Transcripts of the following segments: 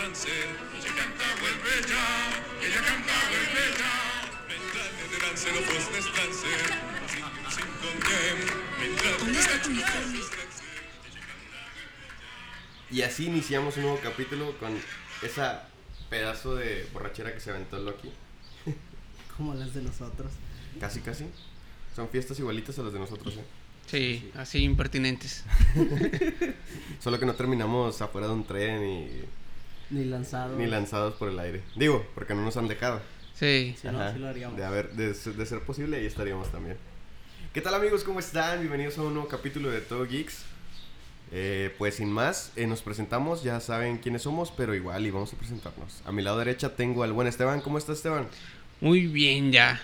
trance. Ella canta, vuelve ya. Ella canta, vuelve ya. Mentre de trance no fos trance. Sin, sin condem. ¿Dónde está tu uniforme? Y así iniciamos un nuevo capítulo con esa pedazo de borrachera que se aventó Loki. Como las de nosotros. Casi, casi. Son fiestas igualitas a las de nosotros, ¿eh? Sí, así impertinentes. Solo que no terminamos afuera de un tren y Ni lanzado. ni lanzados por el aire. Digo, porque no nos han dejado. Sí. Si no, sí lo haríamos. De, haber, de, de ser posible, ahí estaríamos también. ¿Qué tal amigos? ¿Cómo están? Bienvenidos a un nuevo capítulo de Todo Geeks. Eh, pues sin más, eh, nos presentamos, ya saben quiénes somos, pero igual y vamos a presentarnos. A mi lado derecha tengo al buen Esteban. ¿Cómo estás Esteban? Muy bien ya.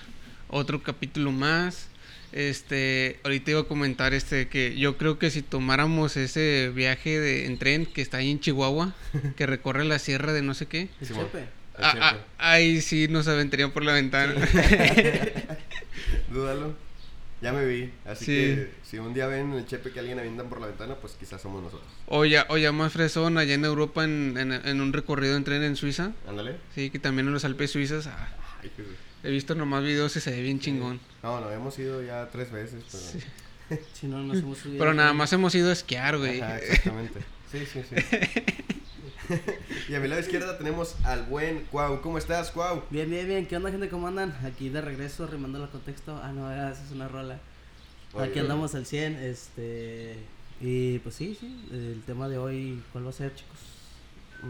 Otro capítulo más. Este, ahorita iba a comentar este que yo creo que si tomáramos ese viaje de en tren que está ahí en Chihuahua, que recorre la sierra de no sé qué, Chepe. ah, ahí sí nos aventarían por la ventana. Dúdalo. Ya me vi. Así Sí. que si un día ven el chepe que alguien avientan por la ventana, pues quizás somos nosotros. o ya, o ya más fresón allá en Europa en, en- en un recorrido en tren en Suiza. Ándale. Sí, que también en los Alpes suizas. ah, Ay, qué. He visto nomás videos y se ve bien chingón. No, no, hemos ido ya tres veces, pero... Sí. Si no, nos hemos subido. Pero nada más hemos ido a esquiar, güey. Ajá, exactamente. Sí, sí, sí. y a mi lado izquierda tenemos al buen Cuau. ¿Cómo estás, Cuau? Bien, bien, bien. ¿Qué onda, gente? ¿Cómo andan? Aquí de regreso, rimando el contexto. Ah, no, esa es una rola. Aquí andamos al 100. Este. Y pues sí, sí. El tema de hoy, ¿cuál va a ser, chicos?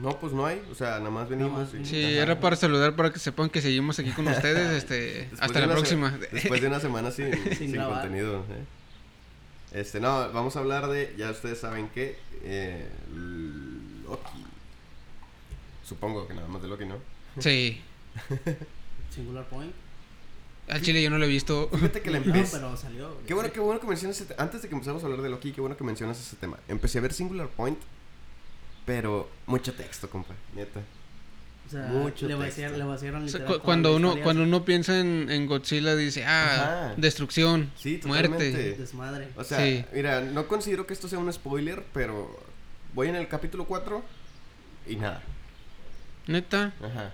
No, pues no hay. O sea, nada más venimos. y- Sí, Ajá. era para saludar para que sepan que seguimos aquí con ustedes. Este, hasta la se- próxima. Después de una semana sin, sin, contenido. ¿eh? Este, no, vamos a hablar de, ya ustedes saben que, eh, Loki. Supongo que nada más de Loki, ¿no? Sí. Singular Point. Al chile yo no lo he visto. Fíjate que la No, empecé. pero salió. Qué bueno, qué bueno que mencionas Antes de que empezamos a hablar de Loki, qué bueno que mencionas ese tema. Empecé a ver Singular Point, pero mucho texto, compa, neta. O sea, mucho le texto. vaciaron, le vaciaron O sea, cu- cuando uno cuando uno piensa en, en Godzilla dice, ah, Ajá. destrucción, Sí, muerte. Desmadre. O sea, Sí. mira, no considero que esto sea un spoiler, pero voy en el capítulo 4 y nada. Neta. Ajá.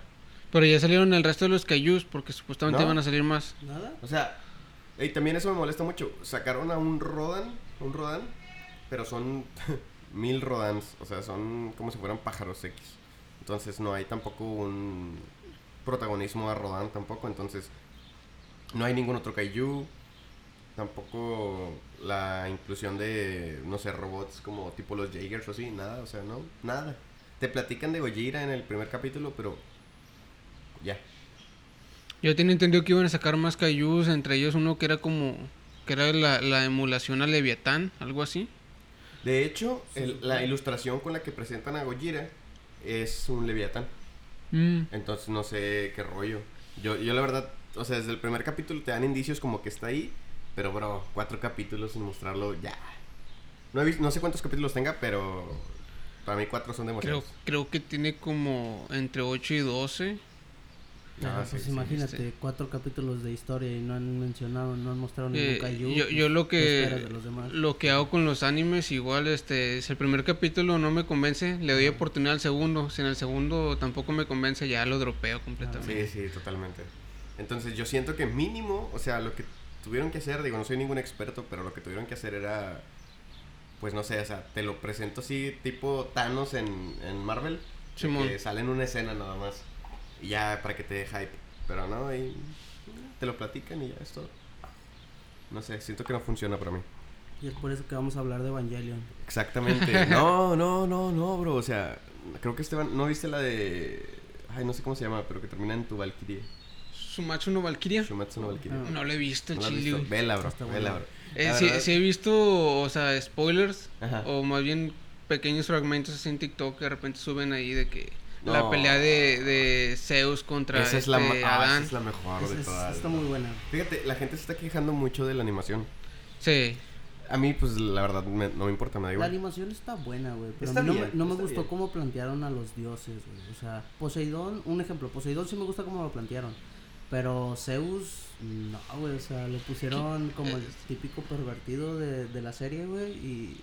Pero ya salieron el resto de los Kaijus porque supuestamente No. iban a salir más. ¿Nada? O sea, y también eso me molesta mucho. Sacaron a un Rodan, un Rodan, pero son mil Rodans. O sea, son como si fueran pájaros X. Entonces no hay tampoco un protagonismo a Rodan tampoco. Entonces no hay ningún otro Kaiju. Tampoco la inclusión de, no sé, robots como tipo los Jaegers o así. Nada, o sea, no, nada. Te platican de Gojira en el primer capítulo, pero ya. Yo tenía entendido que iban a sacar más Kaijus, entre ellos uno que era como que era la, la emulación a Leviatán, algo así. De hecho, el- la ilustración con la que presentan a Gojira es un Leviatán. Mm. Entonces no sé qué rollo. Yo, yo la verdad, o sea, desde el primer capítulo te dan indicios como que está ahí. Pero bro, cuatro capítulos sin mostrarlo ya. No, he visto, no sé cuántos capítulos tenga, pero para mí cuatro son Creo, demasiados. creo que tiene como entre 8 y 12. Pues sí, sí, imagínate, este. cuatro capítulos de historia y no han mencionado, no han mostrado Eh, ningún Kaiju. yo, pues, yo lo ¿qué esperas que de los demás? lo que hago con los animes igual este si el primer capítulo no me convence le doy oportunidad al segundo si en el segundo tampoco me convence ya lo dropeo completamente Sí, sí, totalmente. Entonces yo siento que mínimo, o sea, lo que tuvieron que hacer, digo, no soy ningún experto, pero lo que tuvieron que hacer era, pues no sé, o sea, te lo presento así tipo Thanos en, en Marvel, que sale en una escena nada más, y ya para que te dé hype, pero no, ahí te lo platican y ya es todo. No sé, siento que no funciona para mí. Y es por eso que vamos a hablar de Evangelion. Exactamente. No, no, no, no, bro. O sea, creo que Esteban, ¿no viste la de... Ay, no sé cómo se llama, pero que termina en tu Valkyrie. Sumatsu no Valkyria Shumatsu no Valkyrie. Ah. no lo he visto ¿No chile. Vela, bro. Vela, bro. Eh, La sí, verdad- sí he visto o sea spoilers Ajá. o más bien pequeños fragmentos así en TikTok que de repente suben ahí de que la pelea de, de Zeus contra Esa es, la, este ma- ah, esa Adán es la mejor Esa de es- todas. está muy buena. Fíjate, la gente se está quejando mucho de la animación. sí A mí, pues, la verdad, me- no me importa, me da La animación está buena, güey. Pero Está a mí no, bien, me, no me está gustó bien. cómo plantearon a los dioses, güey. O sea, Poseidón, un ejemplo, Poseidón sí me gusta cómo lo plantearon. Pero Zeus, no, güey. O sea, lo pusieron como el típico pervertido de, de la serie, güey. Y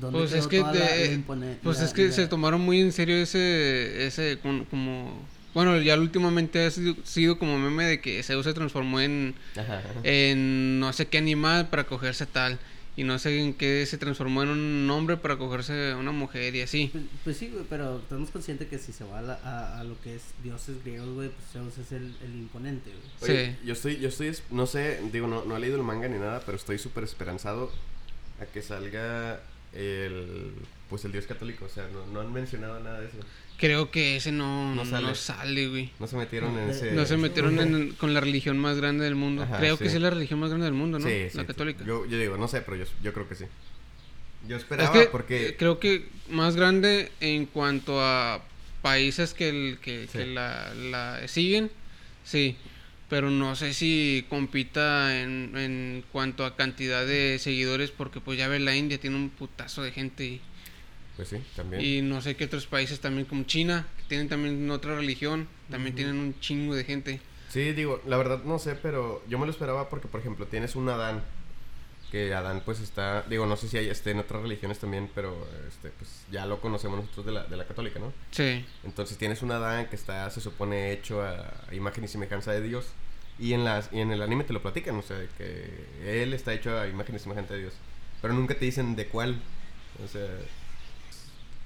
¿Dónde Pues quedó es que, toda de- la pues la- es que la- se tomaron muy en serio ese, ese como, bueno, ya últimamente ha sido, sido como meme de que Zeus se transformó en, Ajá. en no sé qué animal para cogerse tal, y no sé en qué se transformó en un hombre para cogerse a una mujer y así. Pues, pues sí, güey, pero estamos conscientes que si se va a, la- a, a lo que es dioses griegos, güey, pues Zeus es el, el imponente, güey. Oye, Sí. Yo estoy, yo estoy, es- no sé, digo, no, no he leído el manga ni nada, pero estoy súper esperanzado a que salga el, pues el dios católico. O sea, no, no han mencionado nada de eso. Creo que ese no, No no sale. sale, güey. No se metieron en ese. No se metieron en- con la religión más grande del mundo. Ajá, creo que sí. sí es la religión más grande del mundo, ¿no? Sí, sí, la sí. católica. Yo, yo digo, no sé, pero yo, yo creo que sí. Yo Es esperaba que porque. creo que más grande en cuanto a países que, el, que, Sí. que la, la siguen, sí. Pero no sé si compita en, en cuanto a cantidad de seguidores, porque pues ya ves, la India tiene un putazo de gente y, Pues sí, también. y no sé qué otros países también, como China, que tienen también otra religión, también tienen un chingo de gente. Sí, digo, la verdad no sé, pero yo me lo esperaba porque, por ejemplo, tienes un Adán. Que Adán, pues está. Digo, no sé si hay, esté en otras religiones también, pero este, pues ya lo conocemos nosotros de la, de la católica, ¿no? Sí, Entonces tienes un Adán que está, se supone, hecho a imagen y semejanza de Dios. Y en, las, y en el anime te lo platican, o sea, que él está hecho a imagen y semejanza de Dios. Pero nunca te dicen de cuál. O sea,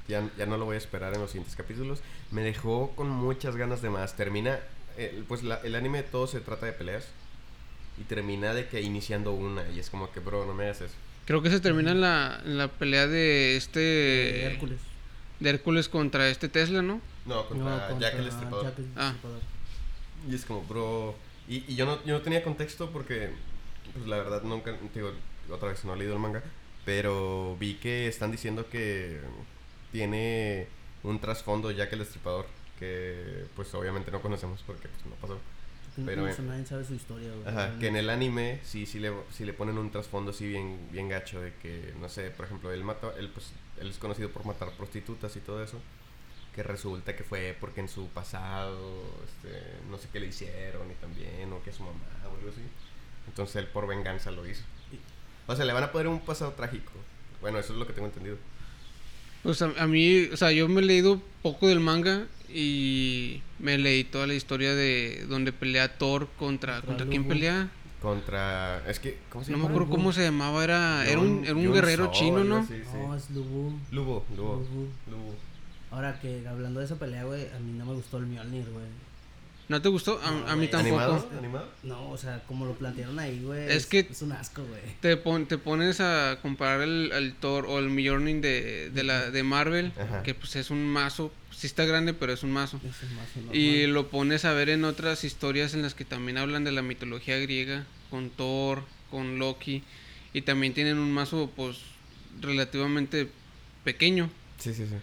ya, ya no lo voy a esperar en los siguientes capítulos. Me dejó con muchas ganas de más. Termina, eh, pues la- el anime todo se trata de peleas. Y termina de que iniciando una. Y es como que, bro, no me hagas eso. creo que se termina en la, en la pelea de este... De Hércules. de Hércules contra este Tesla, ¿no? No, contra No, contra Jack el Estripador. Jack el Ah. Destripador. Y es como, bro. Y, y yo, no, yo no tenía contexto porque, pues la verdad, nunca. Digo, otra vez no he leído el manga. Pero vi que están diciendo que tiene un trasfondo que el destripador. Que, pues obviamente no conocemos porque pues, no pasó. Pero, Incluso eh, nadie sabe su historia, güey. Ajá, que en el anime sí, sí le, sí le ponen un trasfondo así bien, bien gacho de que, no sé, por ejemplo, él mata, él, pues, él es conocido por matar prostitutas y todo eso, que resulta que fue porque en su pasado, este, no sé qué le hicieron y también, o que su mamá o algo así. Entonces él por venganza lo hizo. O sea, le van a poner un pasado trágico. Bueno, eso es lo que tengo entendido. Pues a, a mí, o sea, yo me he leído poco del manga y me leí toda la historia de donde pelea Thor contra... Contra ¿Contra quién Lubu. pelea? Contra, es que, ¿cómo se No me acuerdo cómo se llamaba, era, era un, era un Yun guerrero Sol, chino, ¿no? así, sí. No, es Lubu. Lubo, Lubu. Lubo. Ahora que hablando de esa pelea, güey, a mí no me gustó el Mjolnir, güey. ¿No te gustó? A, No, a mí tampoco. ¿Animado? ¿Animado? No, o sea, como lo plantearon ahí, güey. Es que- Es un asco, güey. Te, pon- te pones a comparar el, el Thor o el Mjolnir de, de, la, de Marvel, Ajá. que pues es un mazo, sí está grande, pero es un mazo. Es más o Y normal. lo pones a ver en otras historias en las que también hablan de la mitología griega, con Thor, con Loki, y también tienen un mazo pues relativamente pequeño. Sí, sí, sí.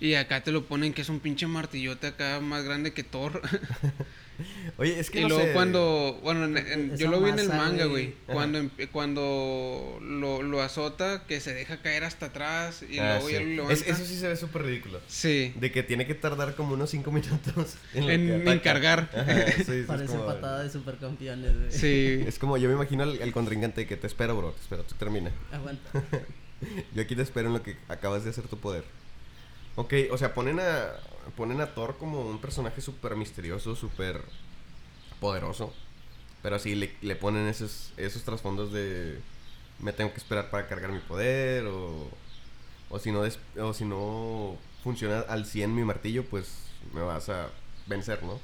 Y acá te lo ponen que es un pinche martillote acá más grande que Thor. Oye, es que y no luego sé. cuando, bueno, en- en- yo lo vi en el manga, güey. Cuando, empe- cuando lo, lo azota, que se deja caer hasta atrás y Ah, luego ya lo levanta. Es- eso sí se ve súper ridículo. Sí. De que tiene que tardar como unos 5 minutos en, En- que en ataca. cargar. Ajá, sí, sí, es Parece como- patada de supercampeones, güey. Sí. Es como yo me imagino al, al contrincante que te espero, bro. Te espero, tú termina. Aguanta. Yo aquí te espero en lo que acabas de hacer tu poder. Ok, o sea, ponen a, ponen a Thor como un personaje súper misterioso, súper poderoso. Pero así le, le ponen esos, esos trasfondos de me tengo que esperar para cargar mi poder o, o si no des- o si no funciona al 100 mi martillo, pues me vas a vencer, ¿no?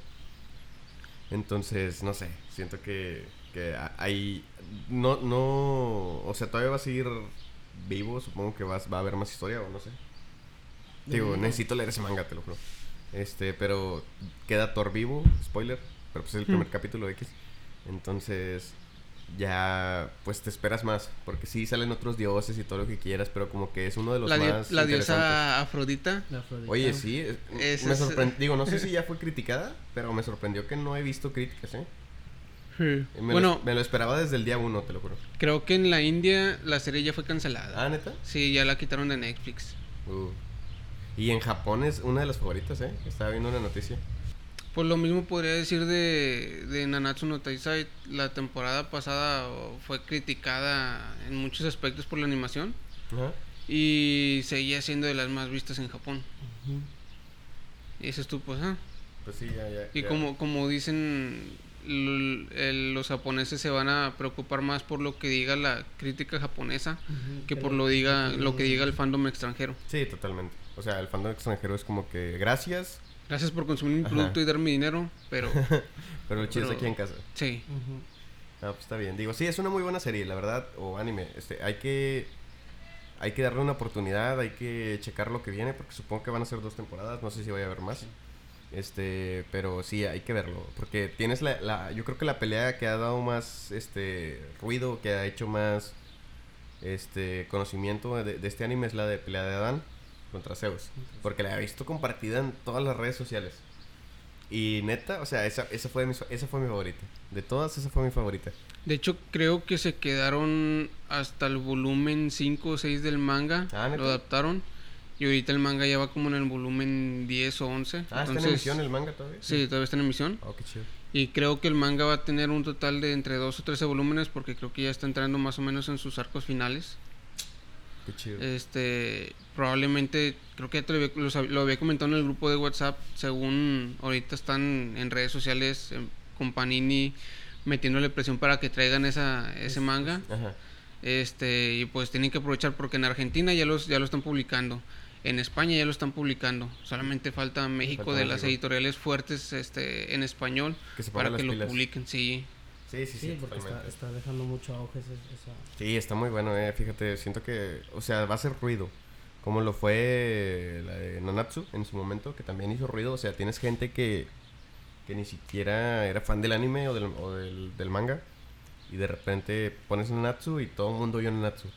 Entonces, no sé, siento que, que hay no no, o sea, todavía va a seguir vivo, supongo que vas, va a haber más historia o no sé. Digo, Mm. necesito leer ese manga, te lo juro. Este, pero queda Thor vivo, spoiler, pero pues es el primer capítulo X. Entonces, ya pues te esperas más, porque sí salen otros dioses y todo lo que quieras, pero como que es uno de los La, más la diosa Afrodita. La Afrodita. Oye, sí, es- Ese me es- sorprendió, digo, no sé si ya fue criticada, pero me sorprendió que no he visto críticas, ¿eh? Me Bueno, lo, me lo esperaba desde el día uno, te lo juro. creo que en la India la serie ya fue cancelada. Ah, ¿neta? Sí, ya la quitaron de Netflix. Uh. Y en Japón es una de las favoritas, ¿eh? Estaba viendo una noticia. Pues lo mismo podría decir de, de Nanatsu no Taizai. La temporada pasada fue criticada en muchos aspectos por la animación. Ajá. y seguía siendo de las más vistas en Japón. Y eso tú, pues, ah. Pues sí, ya, ya. Y ya. como, como dicen, los japoneses se van a preocupar más por lo que diga la crítica japonesa que por lo diga lo que diga el fandom extranjero. Sí, totalmente. O sea, el fandom extranjero es como que gracias, Gracias por consumir mi Ajá. producto y darme dinero, pero pero el chido es Pero- aquí en casa. sí. Ah, pues está bien. Digo, sí, es una muy buena serie, la verdad, o anime. Este, hay que hay que darle una oportunidad, hay que checar lo que viene, porque supongo que van a ser dos temporadas, no sé si vaya a haber más. Este, pero sí, hay que verlo, porque tienes la, la yo creo que la pelea que ha dado más este ruido, que ha hecho más este conocimiento de, de este anime es la de pelea de Adán contra Zeus, porque la he visto compartida en todas las redes sociales. Y neta, o sea, esa, esa, fue mi, esa fue mi favorita. De todas, esa fue mi favorita. De hecho, creo que se quedaron hasta el volumen 5 o 6 del manga. Ah, lo adaptaron. Y ahorita el manga ya va como en el volumen 10 o 11. Ah, ¿está en Entonces, emisión el manga todavía? Sí, todavía está en emisión. Oh, qué chido. Y creo que el manga va a tener un total de entre 2 o 13 volúmenes porque creo que ya está entrando más o menos en sus arcos finales. Qué chido. Este, probablemente, creo que ya te lo había, lo había comentado en el grupo de WhatsApp, según ahorita están en redes sociales em, con Panini metiéndole presión para que traigan esa, ese manga. Ajá. Este, y pues tienen que aprovechar porque en Argentina ya los ya lo están publicando. En España ya lo están publicando. Solamente falta México Falta de las editoriales fuertes este en español Que para que lo pilas. publiquen, sí. Sí, sí, sí, Sí, porque está, dejando mucho auge esa... Sí, está muy bueno, eh. Fíjate, siento que, o sea, va a hacer ruido. Como lo fue la de Nanatsu en su momento, que también hizo ruido. O sea, tienes gente que, que ni siquiera era fan del anime o del, o del, del manga. Y de repente pones Nanatsu y todo el mundo oyó Nanatsu.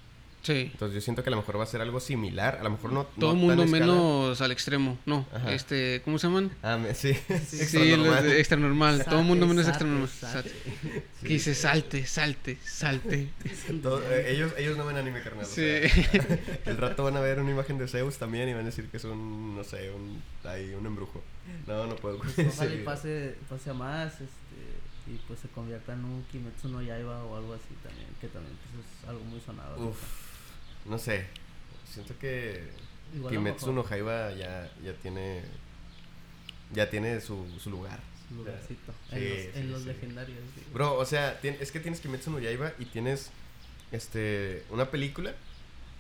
Sí. Entonces yo siento que a lo mejor va a ser algo similar. A lo mejor no. Todo el no mundo escala. menos al extremo. No, Ajá. este, ¿cómo se llaman? Ah, me- sí. Sí, extra los normal. de extra normal. Todo el mundo menos extra salte, normal. salte. Salte. Que dice salte, salte, salte. Todo- eh, ellos, ellos no ven anime, carnal. o Sí. sea, el rato van a ver una imagen de Zeus también y van a decir que es un, no sé, un, ahí, un embrujo. No, no puedo. ese Ojalá y pase, pase a más, este, y pues se convierta en un Kimetsu no Yaiba o algo así también, que también pues es algo muy sonado. Uf, no sé. Siento que Igual Kimetsu no Jaiba ya, ya tiene ya tiene su, su lugar. Su lugarcito, Sí, en los, sí, en los sí. legendarios. sí. Bro, o sea, tien- es que tienes Kimetsu no Yaiba y tienes este una película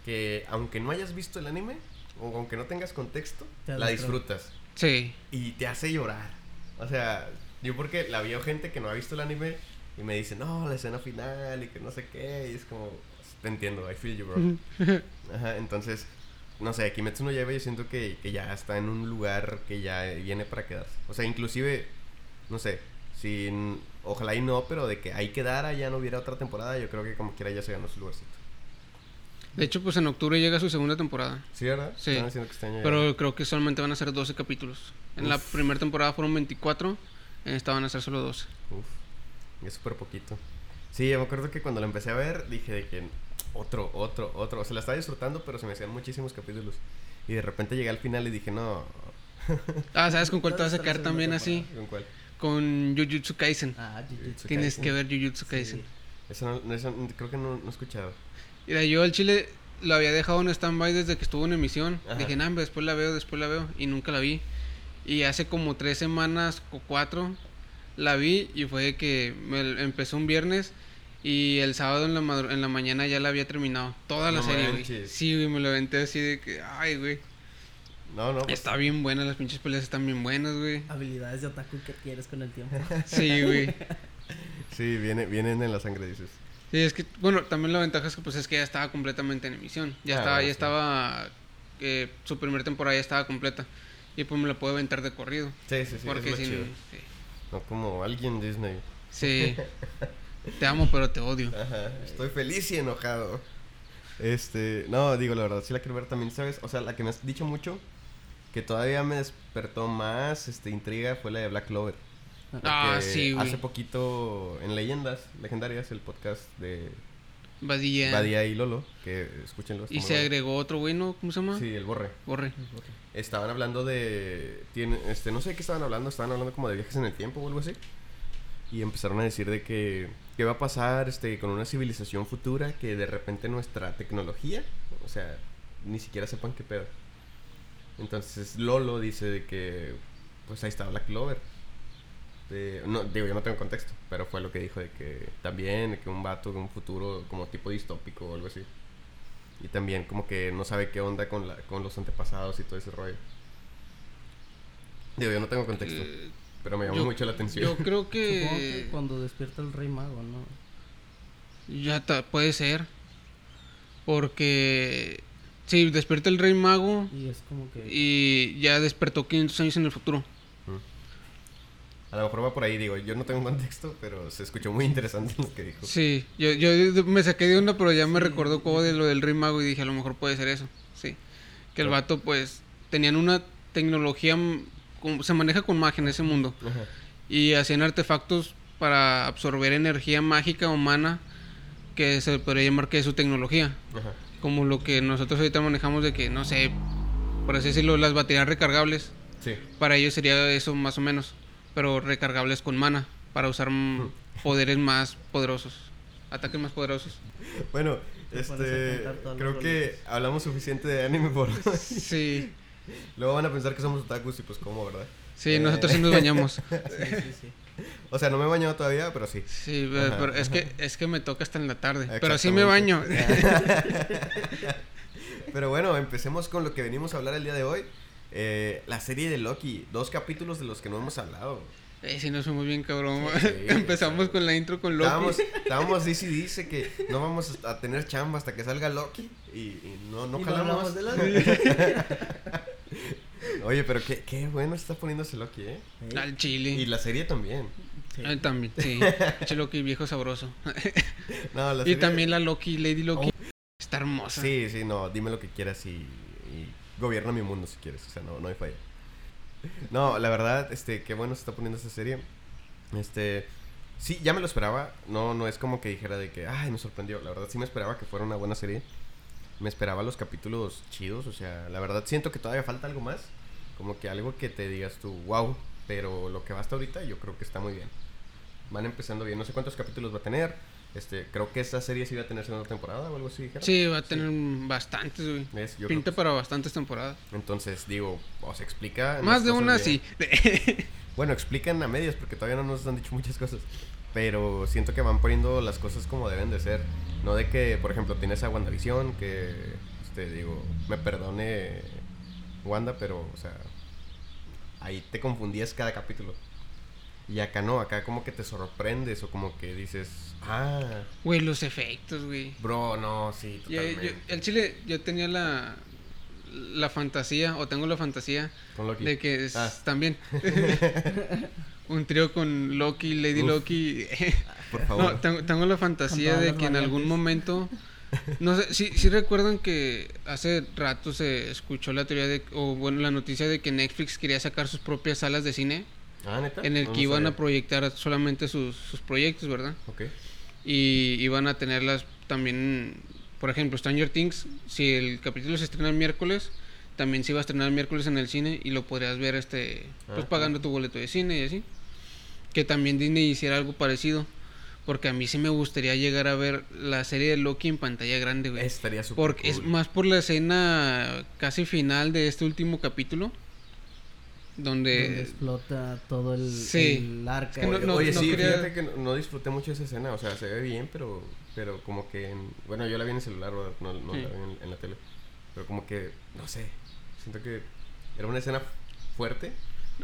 que aunque no hayas visto el anime o aunque no tengas contexto, Te la disfrutas Sí. y te hace llorar. O sea, yo porque la vio gente que no ha visto el anime y me dice, "No, la escena final y que no sé qué", y es como te entiendo, I feel you, bro. Ajá, entonces, no sé, Kimetsu no Yaiba yo siento que, que ya está en un lugar que ya viene para quedarse. O sea, inclusive, no sé, sin, ojalá y no, pero de que ahí quedara, ya no hubiera otra temporada, yo creo que como quiera ya se ganó su lugarcito. De hecho, pues en octubre llega su segunda temporada. ¿Sí, verdad? Sí. Están diciendo que este año ya- Pero creo que solamente van a ser 12 capítulos. En la Uf. primera temporada fueron 24. En esta van a ser solo 12. Uf, es súper poquito. Sí, yo me acuerdo que cuando lo empecé a ver, dije de que otro, otro, otro. O sea, la estaba disfrutando, pero se me hacían muchísimos capítulos. Y de repente llegué al final y dije, no. Ah, ¿sabes con cuál te vas a ¿Dónde está la quedar también así? ¿Con cuál? Con Jujutsu Kaisen. Ah, Jujutsu Tienes Kaisen. que ver Jujutsu Kaisen. Sí. Eso no, eso creo que no, no he escuchado. Mira, yo al chile lo había dejado en stand-by desde que estuvo en emisión. Ajá. Dije, nah, después la veo, después la veo. Y nunca la vi. Y hace como tres semanas o cuatro la vi y fue que me empezó un viernes y el sábado en la, madru- en la mañana ya la había terminado. Toda la No serie, güey. Sí, güey, me lo aventé así de que, ay, güey. No, no. pues- Está bien buena, las pinches peleas están bien buenas, güey. Habilidades de otaku que adquieres con el tiempo. Sí, güey. Sí, viene, vienen en la sangre, dices. Sí, es que, bueno, también la ventaja es que pues es que ya estaba completamente en emisión. Ya Ah, estaba, ya sí. estaba, eh, su primera temporada ya estaba completa. Y pues me la puedo aventar de corrido. Sí, sí, sí. porque es lo sin- chido. sí. No como alguien Disney. Sí. te amo, pero te odio. Ajá. Estoy feliz y enojado. Este, no, digo la verdad, sí la quiero ver también, ¿sabes? O sea, la que me has dicho mucho, que todavía me despertó más este, intriga fue la de Black Clover. Ah, sí, güey. Hace poquito en Leyendas Legendarias, el podcast de. Badía y Lolo, que escúchenlo. Y se bueno. agregó otro güey, ¿no? ¿Cómo se llama? Sí, el borre. Borre. Estaban hablando de. Tiene, este, no sé de qué estaban hablando, estaban hablando como de viajes en el tiempo o algo así. Y empezaron a decir de que. ¿Qué va a pasar este, con una civilización futura que de repente nuestra tecnología, o sea, ni siquiera sepan qué pedo. Entonces Lolo dice de que, pues ahí está Black Clover. De- no, digo, yo no tengo contexto, pero fue lo que dijo de que también, de que un vato de un futuro como tipo distópico o algo así. Y también como que no sabe qué onda con, la, con los antepasados y todo ese rollo. Digo, yo no tengo contexto, Eh, pero me llamó yo- mucho la atención. Yo creo Supongo que que cuando despierta el rey mago, ¿no? ya ta- puede ser. Porque sí, despierta el rey mago Y es como que... y ya despertó 500 años en el futuro. A lo mejor va por ahí, digo, yo no tengo contexto, pero se escuchó muy interesante lo que dijo. Sí, yo, yo me saqué de una, pero ya me Sí, recordó como de lo del rey mago y dije, a lo mejor puede ser eso. Sí. Que el vato, pues, tenían una tecnología, se maneja con magia en ese mundo. Ajá. Y hacían artefactos para absorber energía mágica humana que se podría llamar que es su tecnología. Ajá. Como lo que nosotros ahorita manejamos de que, no sé, por así decirlo, las baterías recargables. Sí. Para ellos sería eso más o menos. Pero recargables con mana. Para usar poderes más poderosos. Ataques más poderosos. Bueno, este, creo que hablamos suficiente de anime por hoy. Sí. Luego van a pensar que somos otakus y pues cómo, ¿verdad? Sí, Eh. nosotros sí nos bañamos. Sí, sí, sí. O sea, no me he bañado todavía, pero sí. Sí, pero, Ajá, pero es que es que me toca hasta en la tarde. Pero sí me baño. Pero bueno, empecemos con lo que venimos a hablar el día de hoy. Eh, la serie de Loki, dos capítulos de los que no hemos hablado. Eh, sí, nos fuimos bien cabrón. Sí, Empezamos sí. con la intro con Loki. Estábamos, estábamos dice y dice que no vamos a tener chamba hasta que salga Loki y, y no, no Y no jalamos. hablamos de la- Oye, pero qué, qué bueno está poniéndose Loki, ¿eh? Al chile. Y la serie también. Sí. Ah, también, sí. Pinche Loki viejo sabroso. No, la y también la Loki, Lady Loki. Está hermosa. Sí, sí, no, dime lo que quieras y, y gobierna mi mundo si quieres, o sea, no, no hay falla. No, la verdad, este, qué bueno se está poniendo esta serie. Este, sí, ya me lo esperaba, no, no es como que dijera de que, ay, me sorprendió, la verdad sí me esperaba que fuera una buena serie. Me esperaba los capítulos chidos, o sea, la verdad siento que todavía falta algo más, como que algo que te digas tú, wow, pero lo que va hasta ahorita yo creo que está muy bien. Van empezando bien, no sé cuántos capítulos va a tener. Este, creo que esta serie sí va a tener segunda temporada o algo así, dijeron. Sí, va a tener bastantes, güey. Pinta para bastantes temporadas. Entonces, digo, os explica. Más de una, bien. sí. Bueno, explican a medias porque todavía no nos han dicho muchas cosas. Pero siento que van poniendo las cosas como deben de ser. No de que, por ejemplo, tienes a WandaVision, que, este, digo, me perdone Wanda, pero, o sea, ahí te confundías cada capítulo. Y acá no, acá como que te sorprendes o como que dices, ah, Güey, los efectos, güey. bro, no, sí, totalmente. el chile, yo tenía la, la fantasía, o tengo la fantasía, Con Loki. de que es- Ah. también un trío con Loki, Lady Uf. Loki. Por favor. no, tengo, tengo la fantasía de que en algún momento. No sé, si si recuerdan que hace rato se escuchó la teoría de, o bueno, la noticia de que Netflix quería sacar sus propias salas de cine Ah, ¿neta? en el No, que no iban a proyectar solamente sus, sus proyectos, ¿verdad? Ok. Y iban a tenerlas también, por ejemplo, Stranger Things, si el capítulo se estrena el miércoles, también se iba a estrenar el miércoles en el cine y lo podrías ver este pues Ah, pagando tu boleto de cine y así. Que también Disney hiciera algo parecido, porque a mí sí me gustaría llegar a ver la serie de Loki en pantalla grande, güey. Estaría súper Porque es más por la escena casi final de este último capítulo Donde donde explota todo el, Sí. el arca. Es que no- Oye, no- oye, no sí, quería- fíjate que no, no disfruté mucho esa escena, o sea, se ve bien, pero pero como que, en- bueno, yo la vi en el celular, no, no Sí. la vi en, en la tele, pero como que, no sé, siento que era una escena fuerte.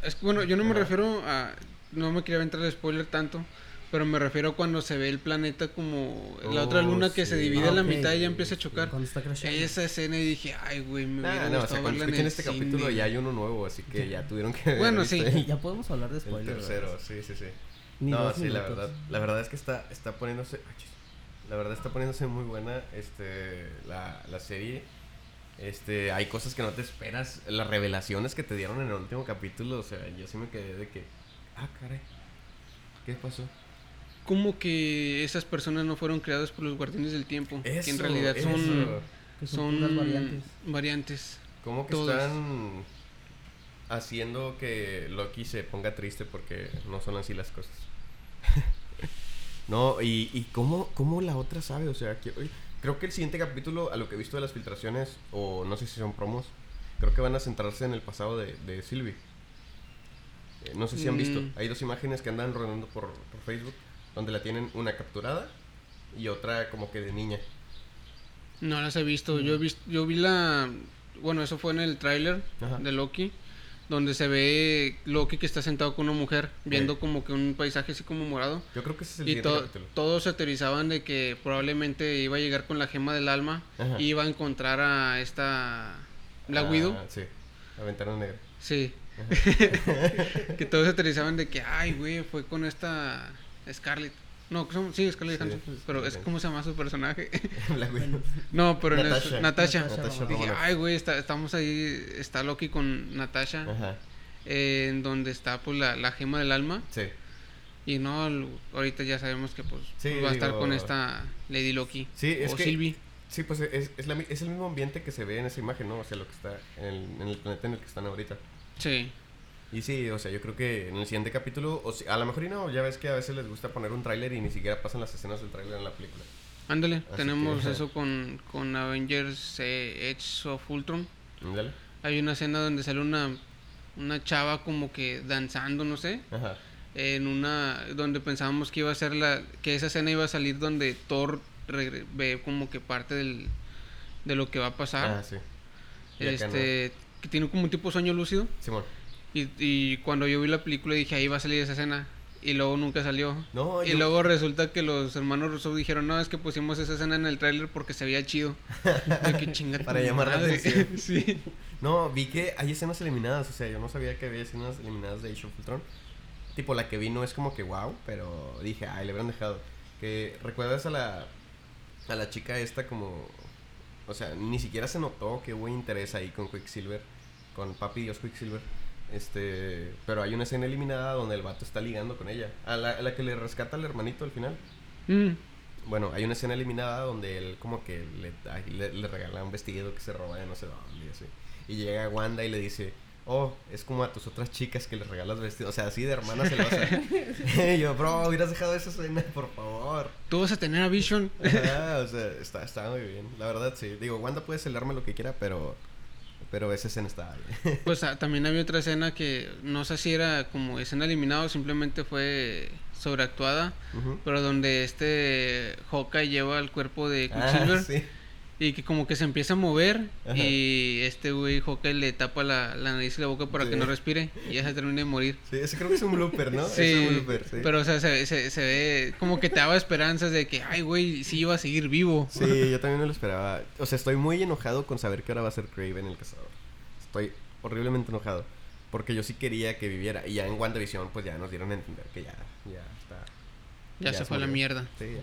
Es que, bueno, yo no me refiero a. No me quería entrar de spoiler tanto. Pero me refiero a cuando se ve el planeta como la otra Oh, luna que se sí. divide a la Ah, mitad y ya empieza a chocar. Cuando está crashando. Esa escena y dije, ay, güey, me hubiera Ah, no, o sea, gustado cuando verla en el este capítulo cine. ya hay uno nuevo, así que ya tuvieron que Bueno, sí. el- Ya podemos hablar de El spoilers. tercero, ¿verdad? sí, sí, sí. Ni no, sí, la verdad, la verdad es que está, está poniéndose, chis. la verdad está poniéndose muy buena, este, la, la serie, este, hay cosas que no te esperas, las revelaciones que te dieron en el último capítulo, o sea, yo sí me quedé de que, ah, caray, ¿qué pasó? Como que esas personas no fueron creadas por los guardianes del tiempo. que en Eso, realidad son. eso. Son, Son puras variantes. variantes. ¿Cómo que están haciendo que Loki se ponga triste porque no son así las cosas? no, y, y cómo, cómo la otra sabe, o sea, que, creo que el siguiente capítulo, a lo que he visto de las filtraciones, o no sé si son promos, creo que van a centrarse en el pasado de, de Sylvie. Eh, no sé si han visto. Mm. Hay dos imágenes que andan rodando por, por Facebook, donde la tienen una capturada y otra como que de niña. No las he visto. Yo, he vis- yo vi la. Bueno, eso fue en el tráiler de Loki. Donde se ve Loki que está sentado con una mujer. Viendo Sí. como que un paisaje así como morado. Yo creo que ese es el Y to- capítulo. todos se teorizaban de que probablemente iba a llegar con la gema del alma. Ajá. Y iba a encontrar a esta. La Widow. Ah, sí, la ventana negra. Sí. que todos se teorizaban de que, ay, güey, fue con esta Scarlett. No, sí, Scarlett Sí, Johansson, Pero sí. es como se llama su personaje. No, pero en Natasha. Natasha. Natasha Dije, ay, güey, está- estamos ahí, está Loki con Natasha, Ajá, eh, en donde está pues la, la gema del alma. sí. Y no, ahorita ya sabemos que pues, Sí, pues, va a estar digo- con esta Lady Loki. Sí, es o que- Sylvie. Sí, pues es, es, la es el mismo ambiente que se ve en esa imagen, ¿no? O sea, lo que está en el, en el planeta en el que están ahorita. Sí. Y sí, o sea, yo creo que en el siguiente capítulo, o si- a lo mejor y no, ya ves que a veces les gusta poner un tráiler y ni siquiera pasan las escenas del tráiler en la película. Ándale, tenemos que- eso con, con Avengers eh, Edge of Ultron. Ándale. Hay una escena donde sale una, una chava como que danzando, no sé. Ajá. En una. Donde pensábamos que iba a ser la. Que esa escena iba a salir donde Thor regre- ve como que parte del, de lo que va a pasar. Ah, sí. Y este. Que tiene como un tipo sueño lúcido. Simón. Y, y cuando yo vi la película dije, ahí va a salir esa escena. Y luego nunca salió. No, Y yo- luego resulta que los hermanos Russo dijeron, no, es que pusimos esa escena en el tráiler porque se veía chido. Yo, qué Para llamar la atención. sí. No, vi que hay escenas eliminadas, o sea, yo no sabía que había escenas eliminadas de Age of Ultron. Tipo, la que vi no es como que wow, pero dije, ay, le hubieran dejado. Que recuerdas a la a la chica esta como o sea, ni siquiera se notó que hubo interés ahí con Quicksilver, con Papi Dios Quicksilver. Este, pero hay una escena eliminada donde el vato está ligando con ella, a la, a la que le rescata al hermanito al final. Mm. Bueno, hay una escena eliminada donde él como que le, le, le regala un vestido que se roba de no sé dónde y así. Y llega Wanda y le dice, oh, es como a tus otras chicas que les regalas vestidos. O sea, así de hermana se lo hace. y yo, bro, hubieras dejado esa escena, por favor. Tú vas a tener a Vision. Ajá, o sea, está, está muy bien. La verdad, sí. Digo, Wanda puede celarme lo que quiera, pero, pero esa escena estaba bien. Pues ah, también había otra escena que no sé si era como escena eliminada o simplemente fue sobreactuada, pero donde este Hawkeye lleva el cuerpo de Ah, Quicksilver sí. Y que como que se empieza a mover Ajá. y este güey Hawkeye le tapa la, la nariz y la boca para que no respire y ya se termina de morir. Sí, ese creo que es un blooper, ¿no? Sí, es un blooper, sí. pero o sea, se, se, se ve como que te daba esperanzas de que, ay, güey, sí iba a seguir vivo. Sí, yo también me lo esperaba. O sea, estoy muy enojado con saber que ahora va a ser Craven el cazador. Estoy horriblemente enojado. Porque yo sí quería que viviera. Y ya en WandaVision, pues ya nos dieron a entender que ya, ya está. Ya, se fue a la mierda. Sí, ya.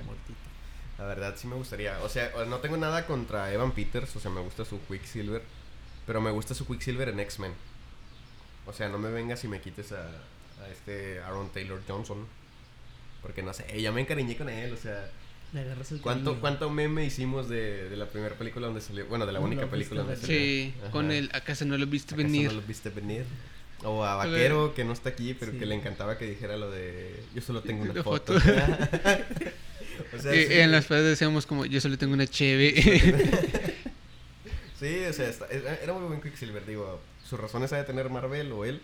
La verdad sí me gustaría. O sea, no tengo nada contra Evan Peters. O sea, me gusta su Quicksilver. Pero me gusta su Quicksilver en X-Men. O sea, no me vengas y me quites a, a este Aaron Taylor Johnson. Porque no sé, ya me encariñé con él. O sea, Le agarras el ¿Cuánto, cariño. ¿Cuánto meme hicimos de, de la primera película donde salió? Bueno, de la única película donde salió. Sí, Ajá. con el acaso no lo viste ¿Acaso venir. no lo viste venir? O a Vaquero, que no está aquí, pero que le encantaba que dijera lo de... Yo solo tengo una Una foto. foto. o sea, Y- sí, y en las pedas decíamos como, yo solo tengo una cheve. sí, o sea, está- era muy buen Quicksilver. Digo, sus razones ha de tener Marvel o él.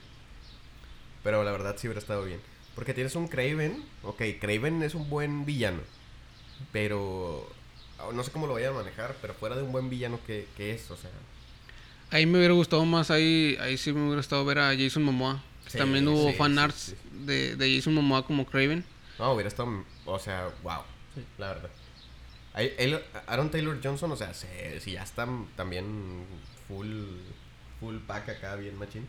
Pero la verdad sí hubiera estado bien. Porque tienes un Craven. Ok, Craven es un buen villano. Pero... ah, No sé cómo lo vayan a manejar, pero fuera de un buen villano, ¿qué, qué es? O sea... ahí me hubiera gustado más, ahí, ahí sí me hubiera gustado ver a Jason Momoa. Sí, También hubo sí, fan sí, arts sí. De, de Jason Momoa como Craven. No, hubiera estado, o sea, wow, Sí. la verdad. Aaron Taylor Johnson, o sea, si ya está también full, full pack acá, bien machín.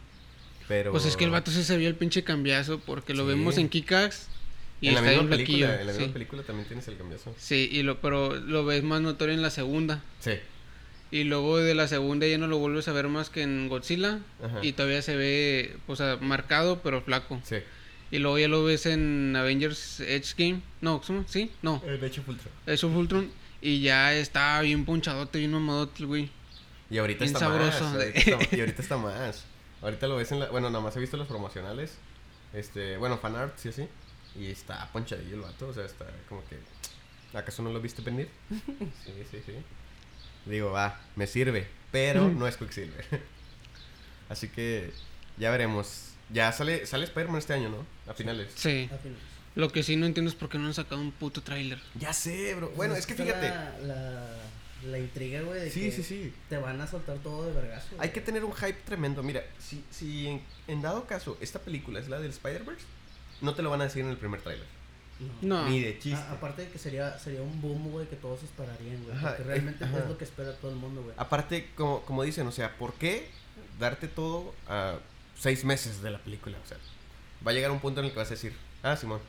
Pero... Pues es que el vato sí se vio el pinche cambiazo porque lo Sí. vemos en Kickax y en la está misma flaquillo. película, en la misma sí. película también tienes el cambiazo. Sí, y lo, pero lo ves más notorio en la segunda. Sí, Y luego de la segunda ya no lo vuelves a ver más que en Godzilla. Ajá. Y todavía se ve, o sea, marcado pero flaco. sí. Y luego ya lo ves en Avengers Edge Game. No, ¿cómo? ¿sí? No. De hecho, Ultron. Eso fue Ultron. Y ya está bien ponchadote, bien mamadote el güey. Y ahorita Bien está sabroso. más. ahorita está- y ahorita está más. Ahorita lo ves en la... Bueno, nada más he visto los promocionales. Este, bueno, fanarts y así. Y está ponchadillo el vato, o sea, está como que... ¿Acaso no lo viste venir? Sí, sí, sí. Digo, va, me sirve, pero no es Quicksilver. Así que ya veremos. Ya sale, sale Spider-Man este año, ¿no? A finales. Sí. A finales. Lo que sí no entiendo es por qué no han sacado un puto tráiler. Ya sé, bro. Bueno, Pues es que fíjate. La, la, la intriga, güey, de Sí, que sí, sí. te van a soltar todo de vergazo. Hay güey. que tener un hype tremendo. Mira, si, si en, en dado caso esta película es la del Spider-Verse, no te lo van a decir en el primer tráiler. No. No. Ni de chiste. A- aparte de que sería, sería un boom, güey, que todos esperarían, güey. Ajá, Porque eh, realmente ajá. es lo que espera todo el mundo, güey. Aparte, como, como dicen, o sea, ¿por qué darte todo a seis meses de la película? O sea, va a llegar un punto en el que vas a decir, ah, Simón.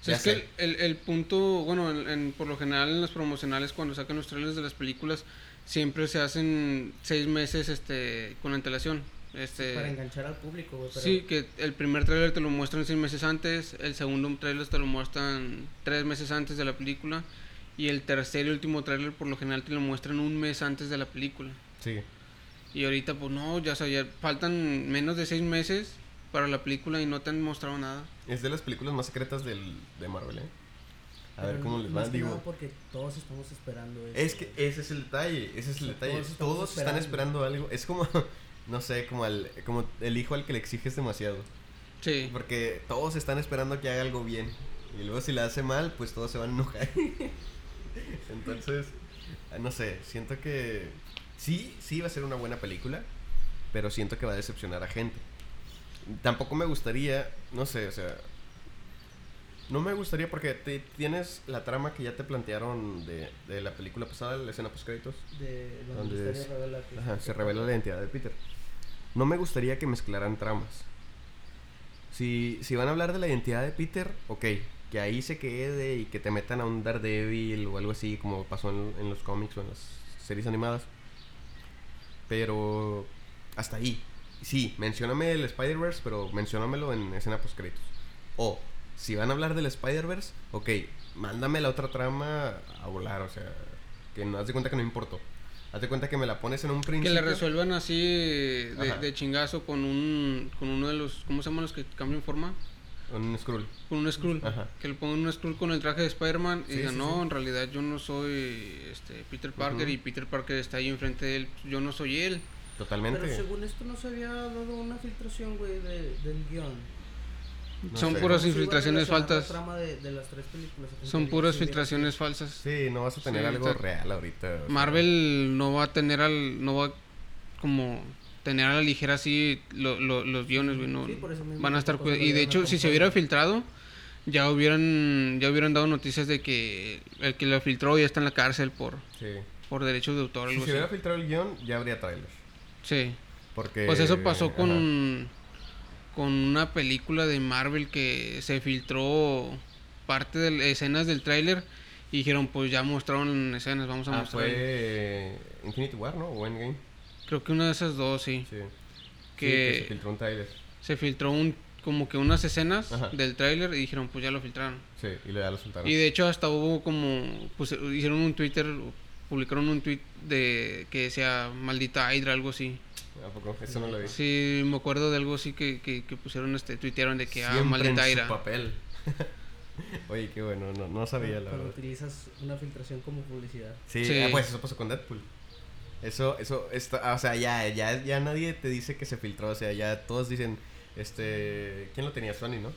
O sea, es que el, el, el punto, bueno, en, en- por lo general en los promocionales cuando sacan los trailers de las películas siempre se hacen seis meses este con antelación. Este, Para enganchar al público, pero- Sí, que el primer tráiler te lo muestran seis meses antes, el segundo tráiler te lo muestran tres meses antes de la película y el tercer y último tráiler por lo general te lo muestran un mes antes de la película. Sí. Y ahorita pues no, ya, o ya faltan menos de seis meses para la película y no te han mostrado nada. Es de las películas más secretas del, de Marvel, ¿eh? A ver pero cómo les va, digo. porque todos estamos esperando eso. Es que ese es el detalle, ese es el sea, detalle. todos Todos, estamos están esperando. esperando algo. Es como, no sé, como, al, como el hijo al que le exiges demasiado. Sí. Porque todos están esperando que haga algo bien. Y luego si le hace mal, pues todos se van a enojar. Entonces, no sé, siento que sí, sí va a ser una buena película, pero siento que va a decepcionar a gente. Tampoco me gustaría, no sé, o sea, no me gustaría porque te- tienes la trama que ya te plantearon de, de la película pasada, la escena post créditos. De donde Donde el misterio es- revela que- Ajá, se revela la identidad de Peter. No me gustaría que mezclaran tramas. Si, si van a hablar de la identidad de Peter, ok, que ahí se quede y que te metan a un Daredevil o algo así, como pasó en, en los cómics o en las series animadas. Pero hasta ahí. Sí, mencióname el Spider-Verse, pero menciónamelo en escena post créditos. O, si van a hablar del Spider-Verse, ok, mándame la otra trama a volar, o sea, que no haz de cuenta que no importó. Haz de cuenta que me la pones en un Que principio. le resuelvan así de, de chingazo con un con uno de los ¿cómo se llaman los que cambian forma? Un scroll. Con un Skrull. Ajá. Que le pongan un Skrull con el traje de Spider-Man y digan, sí, no, sí. en realidad yo no soy este Peter Parker y Peter Parker está ahí enfrente de él, yo no soy él. Totalmente. Pero según esto no se había dado una filtración, güey, de, del guion. No Son sé. puras ¿Cómo se iba a infiltraciones relacionar la faltas. trama de, de las tres películas? Son puras filtraciones falsas. Sí, no vas a tener Sí, algo real ahorita. Marvel no va a tener al no va como tener a la ligera así lo- lo- los guiones, güey, no Sí, por eso mismo van a estar y de hecho si se hubiera filtrado ya hubieran ya hubieran dado noticias de que el que lo filtró ya está en la cárcel por Sí. por derechos de autor Si se hubiera filtrado el guion, ya habría trailers. Sí. Porque. Pues eso pasó ajá. con, con una película de Marvel que se filtró parte de escenas del tráiler y dijeron, pues ya mostraron escenas, vamos a Ah, mostrar. fue Infinity War, ¿no? O Endgame. Creo que una de esas dos, sí. Sí. Que- Sí, que se filtró un trailer. Se filtró un como que unas escenas Ajá. del tráiler y dijeron, pues ya lo filtraron. Sí, y ya lo soltaron. Y de hecho hasta hubo como, pues hicieron un Twitter, publicaron un tweet de que decía maldita Hydra, algo así. ¿A poco? Eso no lo vi. Sí, me acuerdo de algo así que, que, que pusieron, este, tuitearon de que, ah, Siempre maldita en Hydra. su papel. Oye, qué bueno, no, no sabía la Cuando verdad. utilizas una filtración como publicidad. Sí, Sí. ah, pues eso pasó con Deadpool. Eso, eso, está, o sea, ya, ya, ya nadie te dice que se filtró, o sea, ya todos dicen, este, ¿quién lo tenía? Sony, ¿no?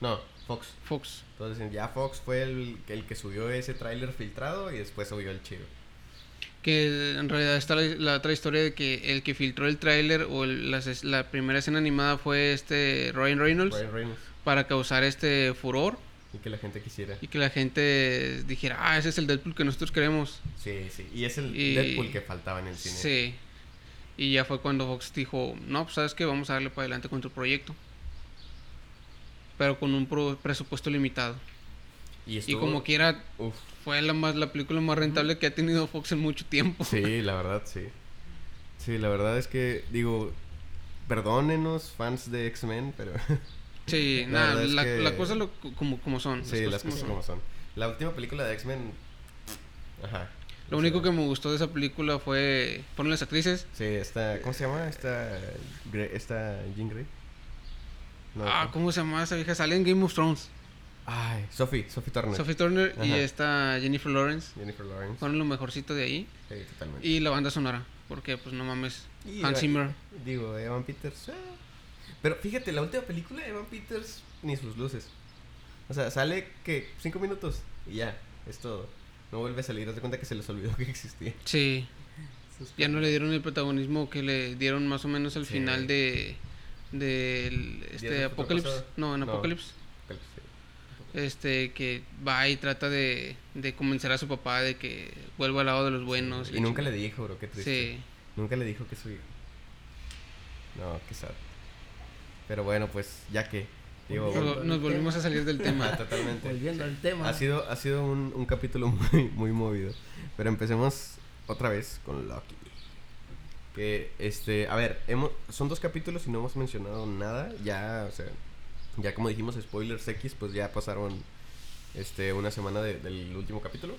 No, Fox. Fox. Todos dicen, ya Fox fue el, el que subió ese tráiler filtrado y después subió el chido. Que en realidad está la, la otra historia de que el que filtró el tráiler o el- la, primera escena animada fue este Ryan Reynolds Ryan Reynolds. para causar este furor Y que la gente quisiera. y que la gente dijera, ah, ese es el Deadpool que nosotros queremos. Sí, sí. Y es el Y- Deadpool que faltaba en el cine. Sí. Y ya fue cuando Fox dijo, no, pues sabes que vamos a darle para adelante con tu proyecto. Pero con un pro- presupuesto limitado. Y, como quiera, Uf, fue la más la película más rentable que ha tenido Fox en mucho tiempo. sí, la verdad, sí. Sí, la verdad es que, digo, perdónenos, fans de X-Men, pero... Sí, La nada, la, que- la cosa lo, como, como son. sí, las cosas como son. La última película de X-Men... Ajá. Lo único que me gustó de esa película fue. Fueron las actrices. Sí, esta... ¿Cómo se llama? Esta... Esta Jean Grey. No, ah, ¿cómo se llama esa vieja? Sale en Game of Thrones. Ay, Sophie, Sophie Turner. Sophie Turner y esta Jennifer Lawrence. Jennifer Lawrence. Fueron lo mejorcito de ahí. Sí, totalmente. Y la banda sonora. Porque, pues no mames. Y Hans Zimmer. Digo, Evan Peters. Pero fíjate, la última película de Evan Peters, ni sus luces. O sea, sale que cinco minutos y ya, es todo. No vuelve a salir, haz de cuenta que se les olvidó que existía. Sí. Ya no le dieron el protagonismo que le dieron más o menos al Sí. final de. Del. ¿Días Este, Apocalypse. No, en No. Apocalypse. Este, que va y trata de, de convencer a su papá de que vuelva al lado de los buenos. Y nunca le dijo, bro, qué triste. Sí. Nunca le dijo que su hijo. No, qué sad. Pero bueno, pues ya que. Digo. Nos, nos volvimos a salir del Ah, tema. totalmente. Volviendo al tema. Ha sido, ha sido un, un capítulo muy, muy movido. Pero empecemos otra vez con Loki. Que, este, a ver, hemos, son dos capítulos y no hemos mencionado nada. Ya, o sea, ya como dijimos, spoilers X, pues ya pasaron este, una semana de- del último capítulo.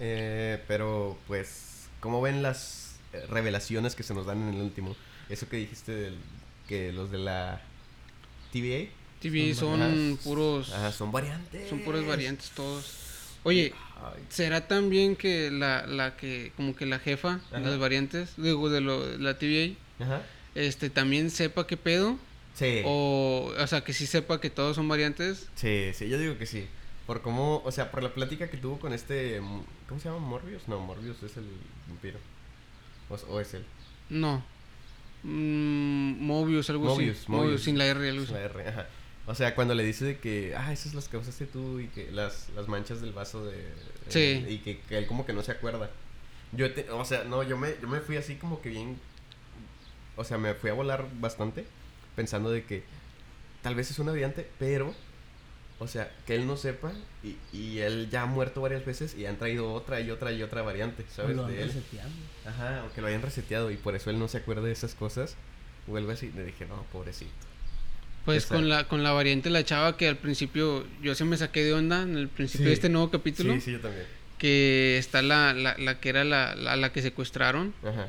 Eh, pero, pues, ¿cómo ven las eh, revelaciones que se nos dan en el último? Eso que dijiste, del, que los de la TVA. TV Son- son puros. Ajá, son variantes. Son puras variantes todos. Oye, Ay, ¿será también que la, la que, como que la jefa de las variantes, digo, de lo, la TVA, Ajá. este, también sepa qué pedo? Sí. O, o sea, que sí sepa que todos son variantes. Sí, sí, yo digo que sí. Por cómo, o sea, por la plática que tuvo con este. ¿Cómo se llama? ¿Morbius? No, Morbius es el vampiro. O, o es él. No. Mm, Mobius, algo Mobius, así. Mobius. sin la R, algo así. la R, ajá. O sea, cuando le dice de que, ah, esas las causaste tú y que las, las manchas del vaso de... Sí. y que, que él como que no se acuerda. Yo, te- o sea, no, yo me, yo me fui así como que bien... O sea, me fui a volar bastante pensando de que tal vez es una variante, pero... O sea, que él no sepa y, y él ya ha muerto varias veces y han traído otra y otra y otra variante, ¿sabes? Lo han De él. reseteado. Ajá, aunque lo hayan reseteado y por eso él no se acuerda de esas cosas. Vuelve así, le dije, no, pobrecito. Pues con la, con la variante la chava que al principio yo se me saqué de onda en el principio Sí. de este nuevo capítulo. Sí, sí, yo también. Que está la, la, la que era la, la, la que secuestraron Ajá.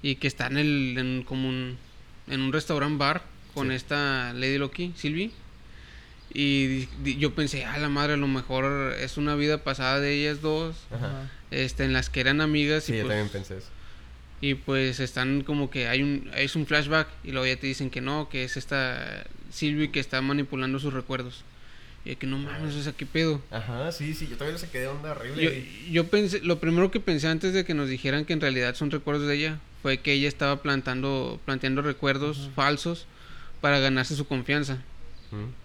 y que está en el en como un, en un restaurant bar con Sí. esta Lady Loki, Sylvie. Y yo pensé, a la madre, a lo mejor es una vida pasada de ellas dos, Ajá. Ajá. este, en las que eran amigas Sí, y yo pues, también pensé eso. y pues están como que hay un es un flashback y luego ya te dicen que no, que es esta Sylvie que está manipulando sus recuerdos. Y que no mames, o sea, qué pedo. Ajá, sí, sí, yo también se quedé onda horrible. Yo, y- yo pensé, lo primero que pensé antes de que nos dijeran que en realidad son recuerdos de ella fue que ella estaba plantando, planteando recuerdos falsos para ganarse su confianza. Mm.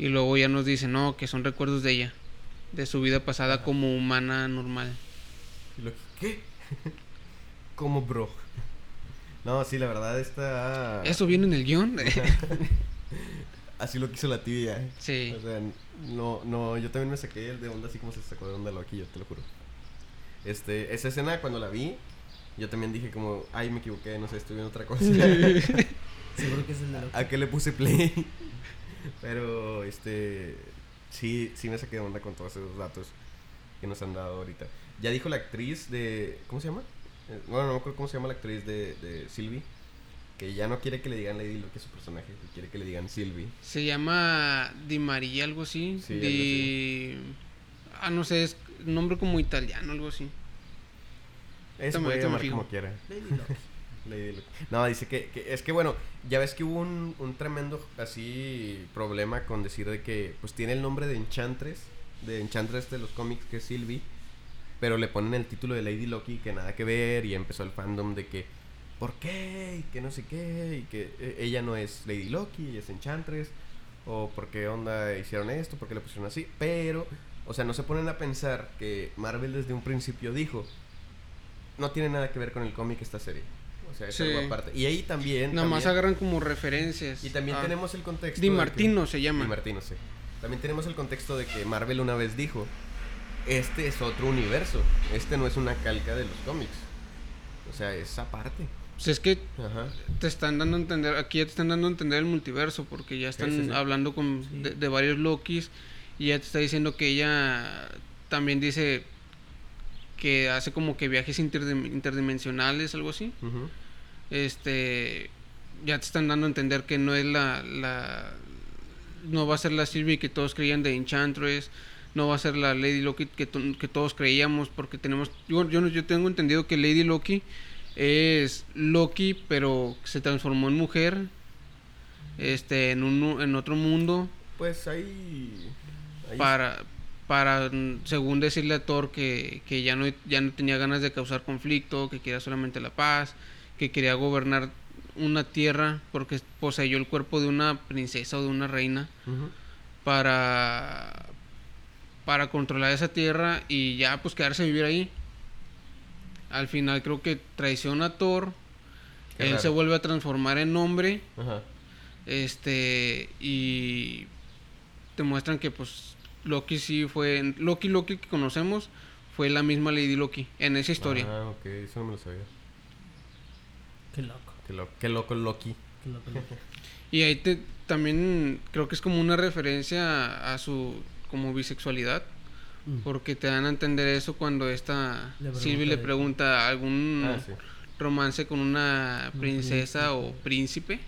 Y luego ya nos dicen, no, que son recuerdos de ella, de su vida pasada como humana normal. Lo- ¿Qué? ¿Cómo, bro? No, sí, la verdad está... ¿Eso viene en el guion? Así lo quiso la tibia. sí. O sea, no, no, yo también me saqué el de onda así como se sacó de onda Loki, yo te lo juro. Este, esa escena cuando la vi, yo también dije como, ay, me equivoqué, no sé, estoy viendo otra cosa. Seguro que es el de Loki. ¿A qué le puse play? Pero, este, sí, sí me saqué de onda con todos esos datos que nos han dado ahorita. Ya dijo la actriz de, ¿cómo se llama? Eh, Bueno, no me acuerdo cómo se llama la actriz de, de Sylvie. Que ya no quiere que le digan Lady Luck es su personaje, que quiere que le digan Sylvie. Se llama Di María, algo así. Sí, algo Di... Ah, no sé, es nombre como italiano, algo así. Eso Toma, puede llamar como quiera. Lady Loki. Lady Luck. No, dice que, es que bueno, ya ves que hubo un, tremendo así problema con decir de que pues tiene el nombre de Enchantress, de Enchantress de los cómics que es Sylvie, pero le ponen el título de Lady Loki que nada que ver y empezó el fandom de que ¿por qué? y que no sé qué y que eh, ella no es Lady Loki, es Enchantress o por qué onda hicieron esto, por qué le pusieron así, pero o sea, no se ponen a pensar que Marvel desde un principio dijo no tiene nada que ver con el cómic esta serie. O sea, es Sí. algo aparte. Y ahí también. Nada más agarran como referencias. Y también Ah. tenemos el contexto. Di que- Martino se llama. Di Martino, sí. También tenemos el contexto de que Marvel una vez dijo: Este es otro universo. Este no es una calca de los cómics. O sea, es aparte. Pues es que Ajá. te están dando a entender, aquí ya te están dando a entender el multiverso, porque ya están sí, sí. hablando con, de, de varios Lokis y ya te está diciendo que ella también dice que hace como que viajes interdim- interdimensionales, algo así. Este, ya te están dando a entender que no es la, la, no va a ser la Sylvie que todos creían de Enchantress, no va a ser la Lady Loki que, to- que todos creíamos, porque tenemos, yo, yo, tengo entendido que Lady Loki es Loki, pero se transformó en mujer, este, en, un, en otro mundo, Pues ahí. ahí- para, para, mm, según decirle a Thor que, que ya, no, ya no tenía ganas de causar conflicto, que quería solamente la paz, que quería gobernar una tierra porque poseyó el cuerpo de una princesa o de una reina para para controlar esa tierra y ya pues quedarse a vivir ahí. Al final creo que traiciona a Thor. Qué él raro. se vuelve a transformar en hombre. Este y te muestran que pues Loki sí fue Loki Loki que conocemos fue la misma Lady Loki en esa historia. Ah, ok, eso no me lo sabía. Qué loco. Qué, lo- qué loco Loki. Qué loco. loco. Y ahí te, también creo que es como una referencia a su como bisexualidad. Mm. Porque te dan a entender eso cuando esta Sylvie le pregunta algún Ah, sí. romance con una Un princesa o príncipe.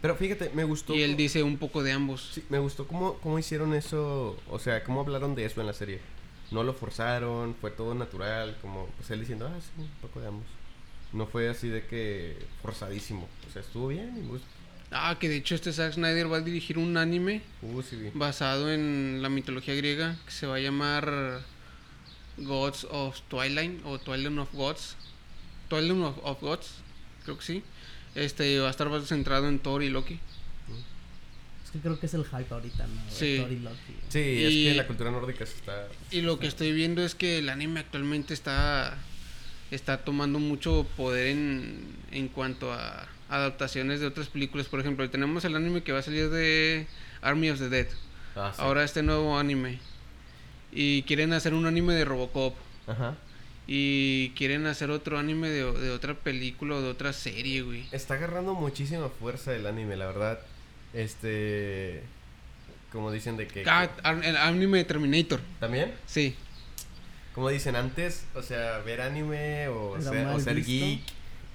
Pero fíjate, me gustó. Y él dice un poco de ambos. Sí, me gustó cómo, cómo hicieron eso. O sea, cómo hablaron de eso en la serie. No lo forzaron, fue todo natural. Como pues él diciendo, ah, sí, un poco de ambos. No fue así de que forzadísimo. O sea, estuvo bien y gustó. Ah, que de hecho este Zack Snyder va a dirigir un anime Uh, sí, vi. basado en la mitología griega que se va a llamar Gods of Twilight o Twilight of Gods. Twilight of, of Gods, creo que sí. Este va a estar centrado en Thor y Loki. Es que creo que es el hype ahorita, ¿no? Sí. Thor y Loki. Sí, es Y- que la cultura nórdica se está. Y lo que estoy viendo es que el anime actualmente está está tomando mucho poder en, en cuanto a adaptaciones de otras películas. Por ejemplo, tenemos el anime que va a salir de Army of the Dead. Ah, sí. Ahora este nuevo anime. Y quieren hacer un anime de Robocop. Ajá. Y quieren hacer otro anime de, de otra película o de otra serie, güey. Está agarrando muchísima fuerza el anime, la verdad. Este. Como dicen de que. Ah, el anime de Terminator. ¿También? Sí. Como dicen antes, o sea, ver anime o ser, o ser geek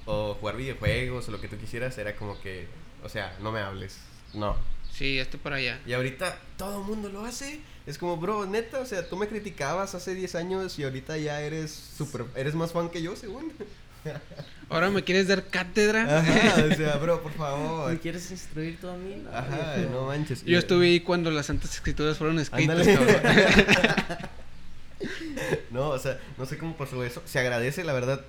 o jugar videojuegos o lo que tú quisieras era como que, o sea, no me hables. No. Sí, este para allá. Y ahorita todo el mundo lo hace. Es como, bro, neta, o sea, tú me criticabas hace 10 años y ahorita ya eres super, eres más fan que yo, según. Ahora me quieres dar cátedra. Ajá, o sea, bro, por ¿Me favor. quieres instruir tú a mí? No, Ajá, no manches. Yo estuve ahí cuando las santas escrituras fueron escritas. No, o sea, no sé cómo pasó eso. Se agradece, la verdad.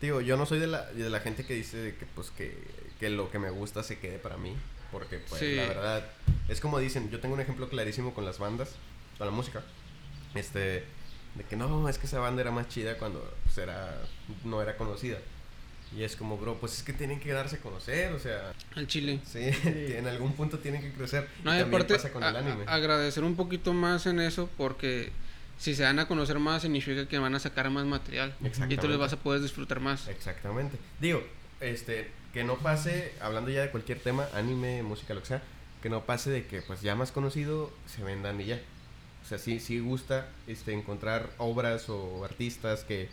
Digo, yo no soy de la, de la gente que dice de que, pues, que, que lo que me gusta se quede para mí. Porque, pues, Sí. la verdad, es como dicen, yo tengo un ejemplo clarísimo con las bandas, con la música. Este, de que no, es que esa banda era más chida cuando pues, era, no era conocida. Y es como, bro, pues es que tienen que darse a conocer, o sea, Al chile. sí, en algún punto tienen que crecer. No, y aparte, pasa con el a- anime. a- agradecer un poquito más en eso porque si se dan a conocer más significa que van a sacar más material. Y tú les vas a poder disfrutar más. Exactamente. Digo, este, que no pase, hablando ya de cualquier tema, anime, música, lo que sea, que no pase de que pues ya más conocido se vendan y ya. O sea, sí, sí gusta este, encontrar obras o artistas que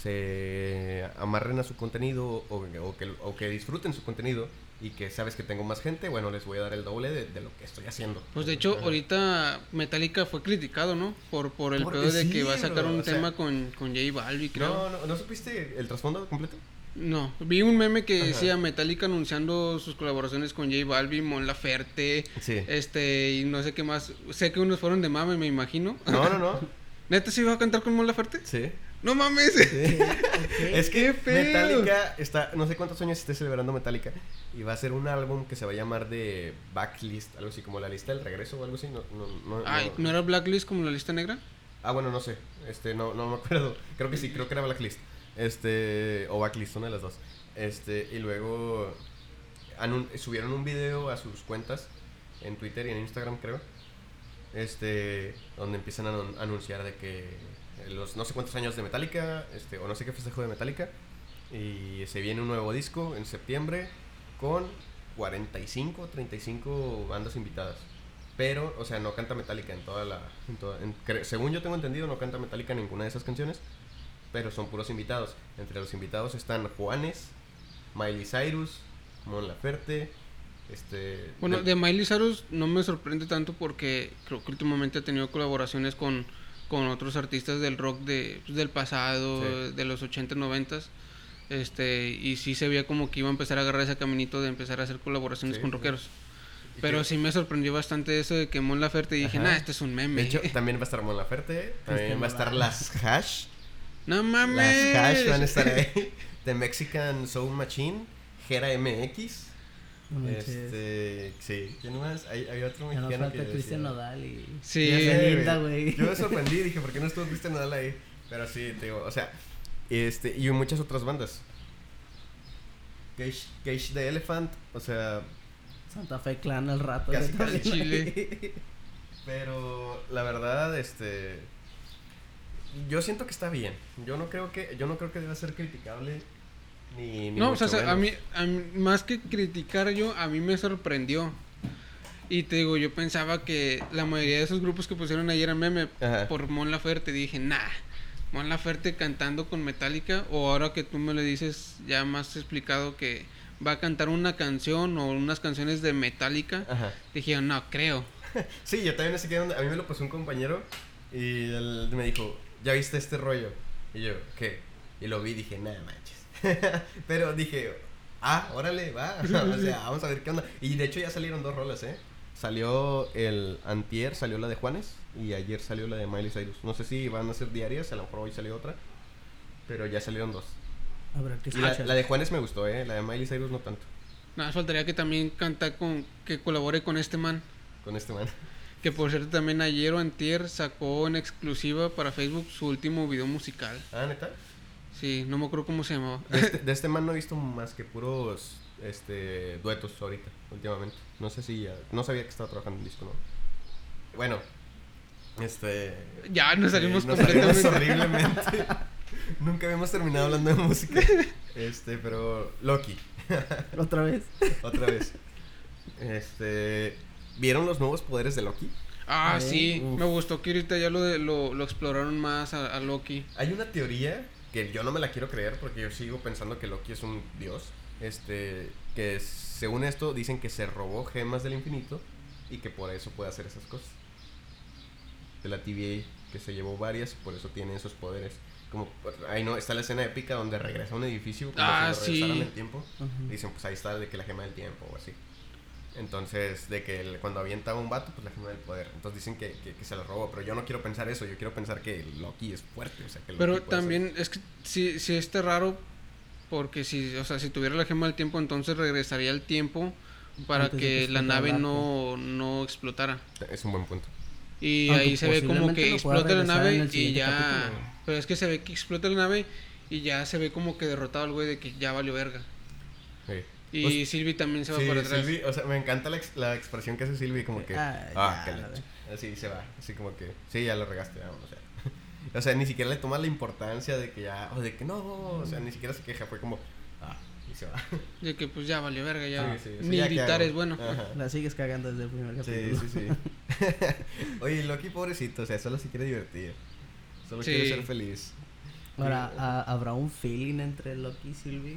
se amarren a su contenido o, o que, o que disfruten su contenido y que sabes que tengo más gente, bueno, les voy a dar el doble de, de lo que estoy haciendo. Pues de hecho, Ajá. ahorita Metallica fue criticado, ¿no? Por, por el Porque pedo de sí, que va a sacar un o sea- tema con, con J Balvin, creo. No, no, ¿no supiste el trasfondo completo? No, vi un meme que Ajá. decía Metallica anunciando sus colaboraciones con J Balvin, Mon Laferte, Sí. este, y no sé qué más. Sé que unos fueron de mame, me imagino. No, no, no. ¿Neta se iba a cantar con Mon Laferte? Sí. ¡No mames! Sí. Es que. Metallica está, no sé cuántos años esté celebrando Metallica y va a hacer un álbum que se va a llamar de Backlist, algo así como la lista del regreso o algo así, no, no, no, Ay, no- ¿no era Blacklist como la lista negra? Ah, bueno, no sé, este, no, no me acuerdo, creo que sí, creo que era Blacklist, este, o Backlist, una de las dos, este, y luego subieron un video a sus cuentas en Twitter y en Instagram, creo, este, donde empiezan a anun- anunciar de que los no sé cuántos años de Metallica, este, o no sé qué festejo de Metallica, y se viene un nuevo disco en septiembre con 45, 35 bandas invitadas. Pero, o sea, no canta Metallica en toda la... en toda- en- según yo tengo entendido, no canta Metallica en ninguna de esas canciones. Pero son puros invitados. Entre los invitados están Juanes, Miley Cyrus, Mon Laferte, Este. Bueno, de- Miley Cyrus no me sorprende tanto porque creo que últimamente ha tenido colaboraciones con, con otros artistas del rock de, pues, del pasado, Sí. de los 80, 90. Este, y sí se veía como que iba a empezar a agarrar ese caminito de empezar a hacer colaboraciones Sí, con sí. rockeros. y Pero sí me sorprendió bastante eso de que Mon Laferte y dije, nah, este es un meme. De hecho, también va a estar Mon Laferte. También Cristian va a estar las Hash. No mames. Las Hash van a estar ahí. The Mexican Soul Machine. Jera MX. No. Este. Sí. ¿Quién más? Hay, hay otro Ya mexicano que. falta Cristian Nodal y. Sí. Ya güey. Yo me sorprendí, dije, ¿por qué no estuvo Cristian Nodal ahí? Pero sí, te digo, o sea, este, y muchas otras bandas. Cage, Cage the Elephant, o sea, Santa Fe Clan al rato. Casi, güey, casi Chile. pero la verdad, este, yo siento que está bien. Yo no creo que, yo no creo que deba ser criticable ni, ni No, o sea, a mí, a mí- más que criticar yo, a mí me sorprendió. Y te digo, yo pensaba que la mayoría de esos grupos que pusieron ayer en meme Ajá. por Mon Laferte, dije, nah, Mon Laferte cantando con Metallica, o ahora que tú me lo dices ya más explicado que va a cantar una canción o unas canciones de Metallica, Ajá. dije, no, creo. Sí, yo también sé que a mí me lo puso un compañero y él me dijo, ¿ya viste este rollo? Y yo, ¿qué? Y lo vi y dije, nada manches. Pero dije, ah, órale, va. o sea, vamos a ver qué onda. Y de hecho ya salieron dos rolas, ¿eh? Salió el antier, salió la de Juanes y ayer salió la de Miley Cyrus. No sé si van a ser diarias, a lo mejor hoy salió otra. Pero ya salieron dos. Habrá que la, la de Juanes me gustó, ¿eh? La de Miley Cyrus no tanto. Nada, faltaría que también canta con, que colabore con este man. Con este man. Que por cierto también ayer o antier sacó en exclusiva para Facebook su último video musical. Ah, ¿neta? Sí, no me acuerdo cómo se llamaba. De este, de este man no he visto más que puros este duetos ahorita, últimamente. No sé si ya. No sabía que estaba trabajando en disco, ¿no? Bueno, este. Ya nos salimos eh, nos completamente. salimos horriblemente. Nunca habíamos terminado hablando de música. Este, pero. Loki, Otra vez. otra vez. Este. ¿Vieron los nuevos poderes de Loki? Ah, sí, uf. me gustó que ahorita ya lo, de, lo, lo exploraron más a, a Loki. Hay una teoría que yo no me la quiero creer porque yo sigo pensando que Loki es un dios. Este, que según esto dicen que se robó gemas del infinito y que por eso puede hacer esas cosas. De la TVA, que se llevó varias y por eso tiene esos poderes. Como ahí no está la escena épica donde regresa a un edificio como Ah, si lo regresaran sí. el tiempo. Dicen, pues ahí está de que la gema del tiempo o así. Entonces, de que el- cuando avienta a un vato, pues la gema del poder. Entonces dicen que, que, que se lo robó, pero yo no quiero pensar eso, yo quiero pensar que Loki es fuerte, o sea, que Loki Pero también es que sí, sí está raro porque si, o sea, si tuviera la gema del tiempo, entonces regresaría el tiempo para Antes que que la nave no, no explotara. Es un buen punto. Y Aunque ahí se ve como que explota la nave y ya... capítulo. Pero es que se ve que explota la nave y ya se ve como que derrotado el güey de que ya valió verga. Sí. Y Pues, Sylvie también se va sí, para atrás. Sylvie, o sea, me encanta la, ex- la expresión que hace Silvi, como que. Ah, Ah, ya, qué la leche". Así se va, así como que. Sí, ya lo regaste, vamos, o sea. O sea, ni siquiera le toma la importancia de que ya. O de que no, o sea, ni siquiera se queja, fue como. Ah, y se va. De que pues ya valió verga, ya. Sí, sí, sí, Ni ya, es bueno. Ajá. La sigues cagando desde el primer Sí, capítulo. sí, sí. Oye, Loki, pobrecito, o sea, solo se quiere divertir. Solo Sí. quiere ser feliz. Ahora, ¿ha- ¿habrá un feeling entre Loki y Sylvie?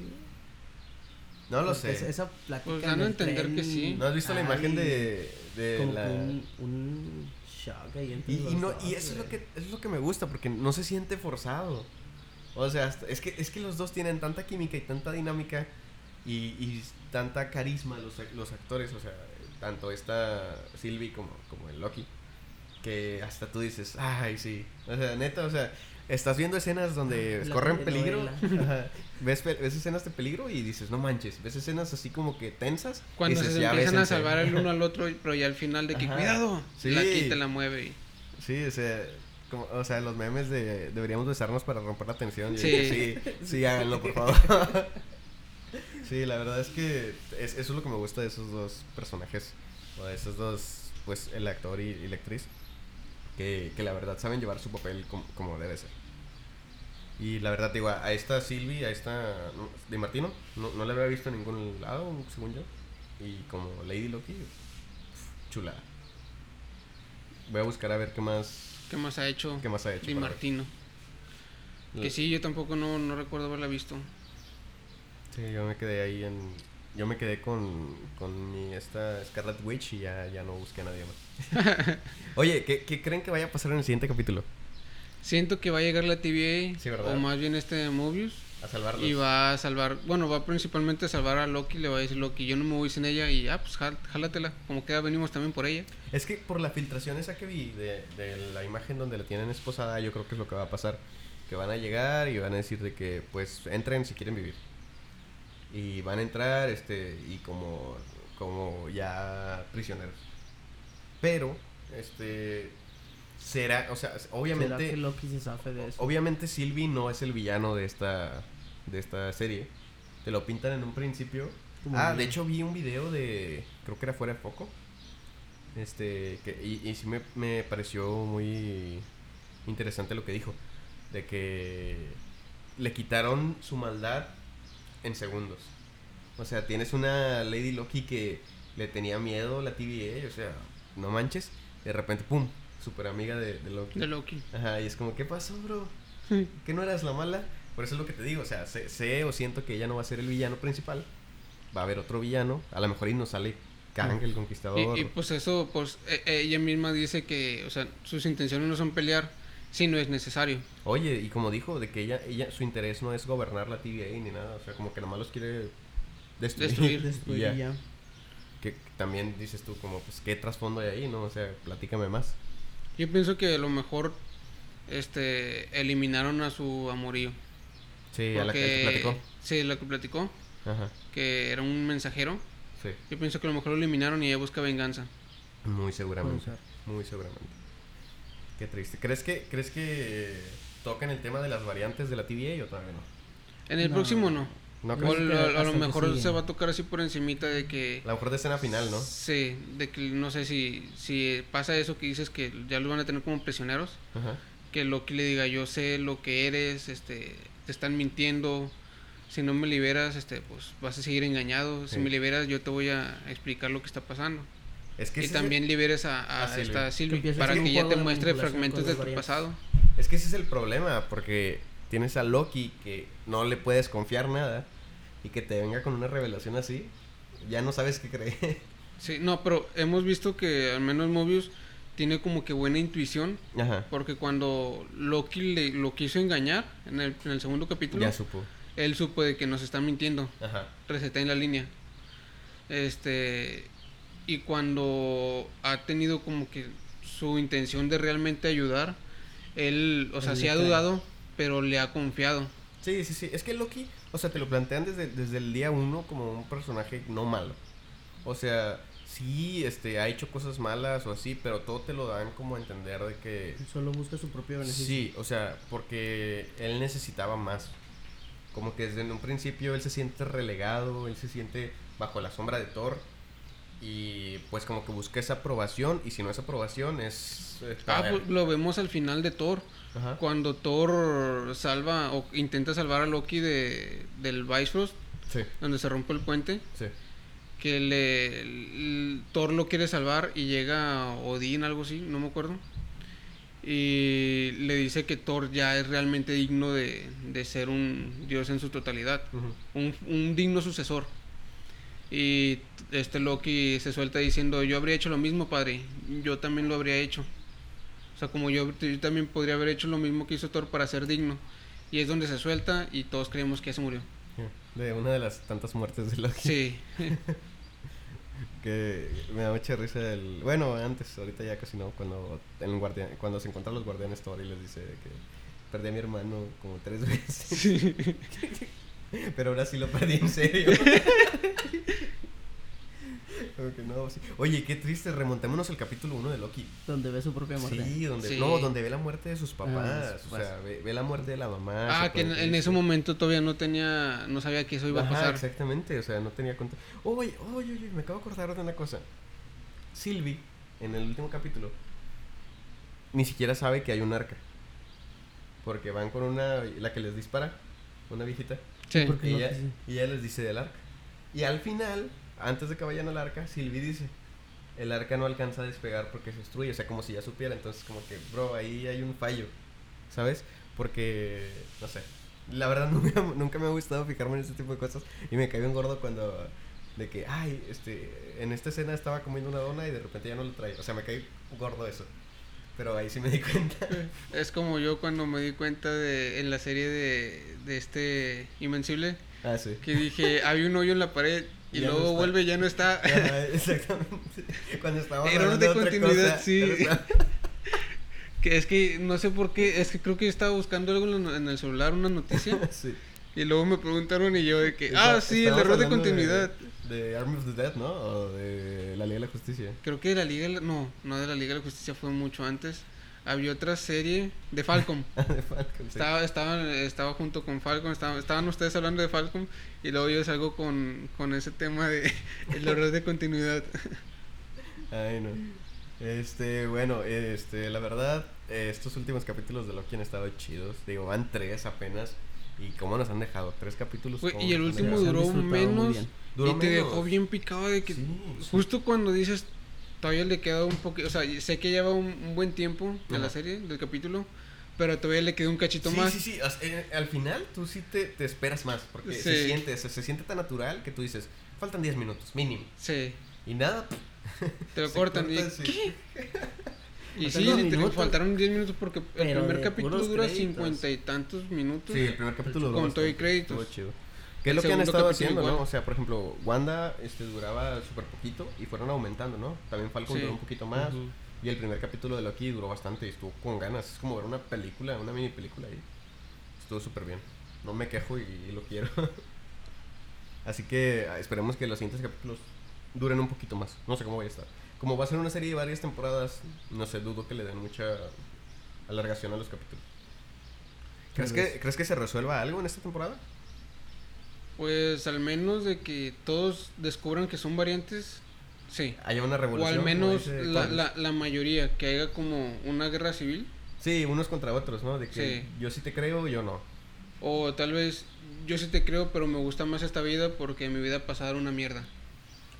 No lo Porque sé. es- Esa plática Pues dan a entender tren, que sí. ¿No has visto la imagen de, de como la. un, un shock ahí entre Y, y no, dos, y eso es lo que es lo que me gusta porque no se siente forzado. O sea, hasta- es que es que los dos tienen tanta química y tanta dinámica y, y tanta carisma los, ac- los actores, o sea, tanto esta Sylvie como, como el Loki, que hasta tú dices, ay, sí. O sea, neta, o sea, estás viendo escenas donde La corren peligro, ajá, ves, ves escenas de peligro y dices, no manches, ves escenas así como que tensas. Cuando dices, se "Ya empiezan a bésense". salvar el uno al otro, pero ya al final de que Ajá. cuidado, Sí. la quita, la mueve. Y... Sí, o sea, como, o sea, los memes de deberíamos besarnos para romper la tensión. Sí. digo, sí, sí, háganlo, por favor. sí, la verdad es que es, eso es lo que me gusta de esos dos personajes, o de esos dos, pues, el actor y, y la actriz, que, que la verdad saben llevar su papel como, como debe ser. Y la verdad, digo, a esta Sylvie, a esta Di Martino, no, no la había visto en ningún lado, según yo. Y como Lady Loki, chulada. Voy a buscar a ver qué más ¿Qué más ha hecho? ¿Qué más ha hecho? Di ver? Martino. Que sí, yo tampoco no, no recuerdo haberla visto. Sí, yo me quedé ahí en. yo me quedé con, con mi esta Scarlet Witch y ya, ya no busqué a nadie más. Oye, ¿qué, ¿qué creen que vaya a pasar en el siguiente capítulo? Siento que va a llegar la TVA, Sí, o más bien este Mobius, A salvarlos. y va a salvar, bueno, va principalmente a salvar a Loki, le va a decir Loki, yo no me voy sin ella, y ah, pues jál- jálatela, como que ya venimos también por ella. Es que por la filtración esa que vi de, de la imagen donde la tienen esposada, yo creo que es lo que va a pasar. Que van a llegar y van a decir de que, pues, entren si quieren vivir. Y van a entrar, este, y como, como ya prisioneros. Pero, este, será, o sea, ¿Será obviamente, que Loki se zafe de eso? obviamente Sylvie no es el villano de esta, de esta serie. Te lo pintan en un principio. Ah, bien. de hecho vi un video de, creo que era fuera de poco. Este, que, y, y sí me, me pareció muy interesante lo que dijo. De que le quitaron su maldad en segundos. O sea, tienes una Lady Loki que le tenía miedo la TVA, o sea, no manches. De repente, pum, super amiga de, de Loki. De Loki. Ajá, y es como, ¿qué pasó, bro? ¿Que no eras la mala? Por eso es lo que te digo, o sea, sé, sé o siento que ella no va a ser el villano principal. Va a haber otro villano. A lo mejor y nos sale Kang, el conquistador. Y, y, pues eso, pues e- ella misma dice que, o sea, sus intenciones no son pelear si no es necesario. Oye, y como dijo, de que ella, ella, su interés no es gobernar la TVA ni nada. O sea, como que nomás los quiere destruir. Destruir. Destruir Y ya. ya. Que también dices tú, como, pues, ¿qué trasfondo hay ahí, no? O sea, platícame más. Yo pienso que a lo mejor este eliminaron a su amorío. Sí, a la que, platicó. Sí, la que platicó, Ajá, que era un mensajero. sí. Yo pienso que a lo mejor lo eliminaron y ella busca venganza. Muy seguramente. Muy seguramente. Qué triste. ¿Crees que, ¿crees que tocan el tema de las variantes de la TVA o todavía no? En el No. próximo no. No O. Pues lo- a, lo mejor se va a tocar así por encimita de que... A lo mejor de escena final, ¿no? Sí, de que no sé si, si pasa eso que dices que ya los van a tener como prisioneros. Ajá. que Loki le diga yo sé lo que eres, este, te están mintiendo, si no me liberas, este, pues vas a seguir engañado, Sí. si me liberas yo te voy a explicar lo que está pasando. Es que y también es liberes a, a a Sylvie. esta Que Sylvie empiece a para que ya te muestre fragmentos de tu pasado. es que ese es el problema, porque tienes a Loki que no le puedes confiar nada y que te venga con una revelación así, ya no sabes qué creer. Sí, no, pero hemos visto que al menos Mobius tiene como que buena intuición, Ajá. porque cuando Loki le, lo quiso engañar en el, en el segundo capítulo, Ya supo. él supo de que nos están mintiendo. Ajá. receta en la línea. Este y cuando ha tenido como que su intención de realmente ayudar, él, o sea, sí ha dudado, pero le ha confiado. Sí, sí, sí. Es que Loki, o sea, te lo plantean desde, desde el día uno como un personaje no malo. O sea, sí, este, ha hecho cosas malas o así, pero todo te lo dan como a entender de que... Solo busca su propio beneficio. Sí, o sea, porque él necesitaba más. Como que desde un principio él se siente relegado, él se siente bajo la sombra de Thor. Y pues como que busca esa aprobación, y si no es aprobación es... es Ah, pues lo vemos al final de Thor, Ajá. cuando Thor salva o intenta salvar a Loki de, del Bifrost, Sí, donde se rompe el puente, sí. que le, Thor lo quiere salvar y llega Odín, algo así, no me acuerdo. Y le dice que Thor ya es realmente digno de, de ser un dios en su totalidad, un digno sucesor. Y este Loki se suelta diciendo, yo habría hecho lo mismo, padre, yo también lo habría hecho. O sea, como yo, yo también podría haber hecho lo mismo que hizo Thor para ser digno. Y es donde se suelta y todos creemos que ya se murió. De una de las tantas muertes de Loki. Sí, Que me da mucha risa el... Bueno, antes, ahorita ya casi no, cuando, el guardián, cuando se encuentran los guardianes Thor y les dice que perdí a mi hermano como tres veces. Pero ahora sí lo perdí en serio. No, sí. Oye, qué triste, remontémonos al capítulo 1 de Loki. Donde ve su propia muerte. Sí, donde, Sí. no, donde ve la muerte de sus papás. sus O papás. sea, ve, ve la muerte de la mamá. Ah, que en, ese momento todavía no tenía, no sabía que eso iba a Ajá, pasar. exactamente, o sea, no tenía cuenta. Oye, oye, oye, me acabo de acordar de una cosa. Sylvie, en el último capítulo, ni siquiera sabe que hay un arca. Porque van con una, la que les dispara, una viejita, Sí. Porque ella, sí. y ella les dice del arca. Y al final, antes de que vayan al arca, Sylvie dice, el arca no alcanza a despegar porque se destruye, o sea, como si ya supiera, entonces como que, bro, ahí hay un fallo, ¿sabes? Porque, no sé, la verdad nunca, nunca me ha gustado fijarme en este tipo de cosas y me cae bien gordo cuando De que, ay, este, en esta escena estaba comiendo una dona y de repente ya no lo trae. O sea, me caí gordo eso. Pero ahí sí me di cuenta. Es como yo cuando me di cuenta de en la serie de, de este Invencible Ah, sí. que dije, había un hoyo en la pared y Ya no luego está. vuelve ya no está. Exactamente. Cuando estábamos Error hablando de continuidad, cosa, sí. que es que no sé por qué, es que creo que yo estaba buscando algo en el celular, una noticia, sí. y luego me preguntaron y yo de que, Está- ah, sí, el error de continuidad. De, Army of the Dead, ¿no? O de la Liga de la Justicia. Creo que de la Liga, de la- no, no de la Liga de la Justicia fue mucho antes. Había otra serie de Falcon. de Falcon, sí. Estaba, estaba, estaba junto con Falcon, estaba- estaban ustedes hablando de Falcon y luego yo salgo con, con ese tema de el error de continuidad. Ay, no. Este, bueno, este, la verdad, estos últimos capítulos de Loki han estado chidos. Digo, van tres apenas. ¿Y cómo nos han dejado? Tres capítulos. Güey, ¿cómo y el último duró menos. Duró y te dejó bien picado de que Sí, sí. justo cuando dices todavía le queda un poquito, o sea, sé que lleva un, un buen tiempo de la serie, del capítulo, pero todavía le queda un cachito Sí, más. sí, sí. sea, eh, al final tú sí te, te esperas más. Porque Sí. se siente, se, se siente tan natural que tú dices, faltan 10 minutos, mínimo. Sí, Y nada, te lo cortan corta, y sí. ¿qué? Y sí, diez literal, minutos. faltaron 10 minutos porque el Pero primer capítulo dura cincuenta y tantos minutos. Sí, el primer capítulo duró Con todo y créditos. chido. ¿Qué es lo que han estado haciendo, no? O sea, por ejemplo, Wanda este, duraba súper poquito y fueron aumentando, ¿no? También Falcon Sí. duró un poquito más. Ujú. Y el primer capítulo de Loki duró bastante y estuvo con ganas. Es como ver una película, una mini película ahí. Estuvo súper bien. No me quejo y, y lo quiero. Así que ah, esperemos que los siguientes capítulos duren un poquito más. No sé cómo vaya a estar. Como va a ser una serie de varias temporadas, no sé, dudo que le den mucha alargación a los capítulos. ¿Crees que, ¿Crees que se resuelva algo en esta temporada? Pues al menos de que todos descubran que son variantes, sí. Haya una O revolución. al como menos dice la, la, la mayoría, que haya como una guerra civil. Sí, unos contra otros, ¿no? De que Sí. yo sí te creo, yo no. O tal vez yo sí te creo, pero me gusta más esta vida porque mi vida pasada era una mierda.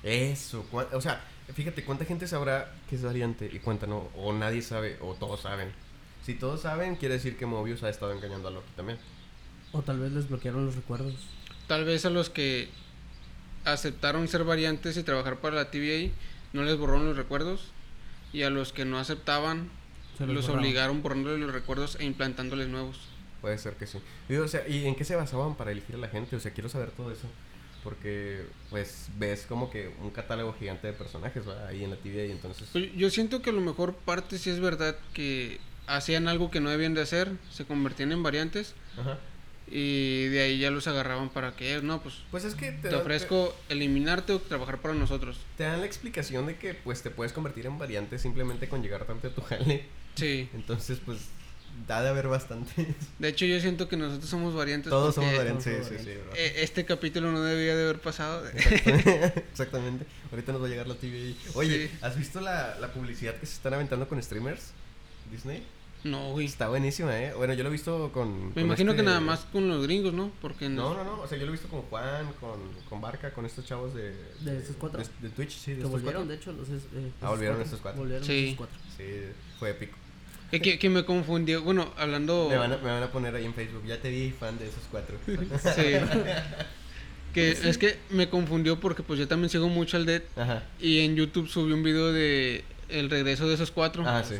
Eso, o sea, fíjate cuánta gente sabrá que es variante y cuánta no, o nadie sabe, o todos saben. Si todos saben, quiere decir que Mobius ha estado engañando a Loki también. O tal vez les bloquearon los recuerdos. Tal vez a los que aceptaron ser variantes y trabajar para la TVA no les borraron los recuerdos. Y a los que no aceptaban Se los los obligaron borrándoles los recuerdos e implantándoles nuevos. Puede ser que sí. Y, o sea, ¿y en qué se basaban para elegir a la gente? O sea, quiero saber todo eso. Porque, pues, ves como que un catálogo gigante de personajes, ¿va? Ahí en la TV y entonces... Pues yo siento que a lo mejor parte sí es verdad que hacían algo que no debían de hacer, se convertían en variantes Ajá. Y de ahí ya los agarraban para que, no, pues Pues es que te, ofrezco eliminarte o trabajar para nosotros. te dan la explicación de que, pues, te puedes convertir en variante simplemente con llegar tanto a tu jale. Sí. Entonces, pues, da de haber bastantes. De hecho yo siento que nosotros somos variantes. Todos somos variantes, sí, sí, sí, eh, este capítulo no debía de haber pasado. Exactamente. Exactamente. Ahorita nos va a llegar la TV. Oye, Sí. ¿has visto la, la publicidad que se están aventando con streamers? Disney. No, güey. Está buenísima, ¿eh? Bueno, yo lo he visto con... Me con imagino este- que nada más con los gringos, ¿no? Porque en- No, no, no. O sea, yo lo he visto con Juan, con, con Barca, con estos chavos de... ¿De estos cuatro? De, de Twitch, sí, de Que estos volvieron, cuatro. de hecho, los... eh, Ah, volvieron estos cuatro. Volvieron Sí. estos cuatro. Sí, fue épico. que, que, que me confundió. Bueno, hablando. Me, van a, me van a poner ahí en Facebook. Ya te vi fan de esos cuatro. Sí. que es que me confundió porque pues yo también sigo mucho al Dead Ajá. y en YouTube subí un video de el regreso de esos cuatro. Ah, sí.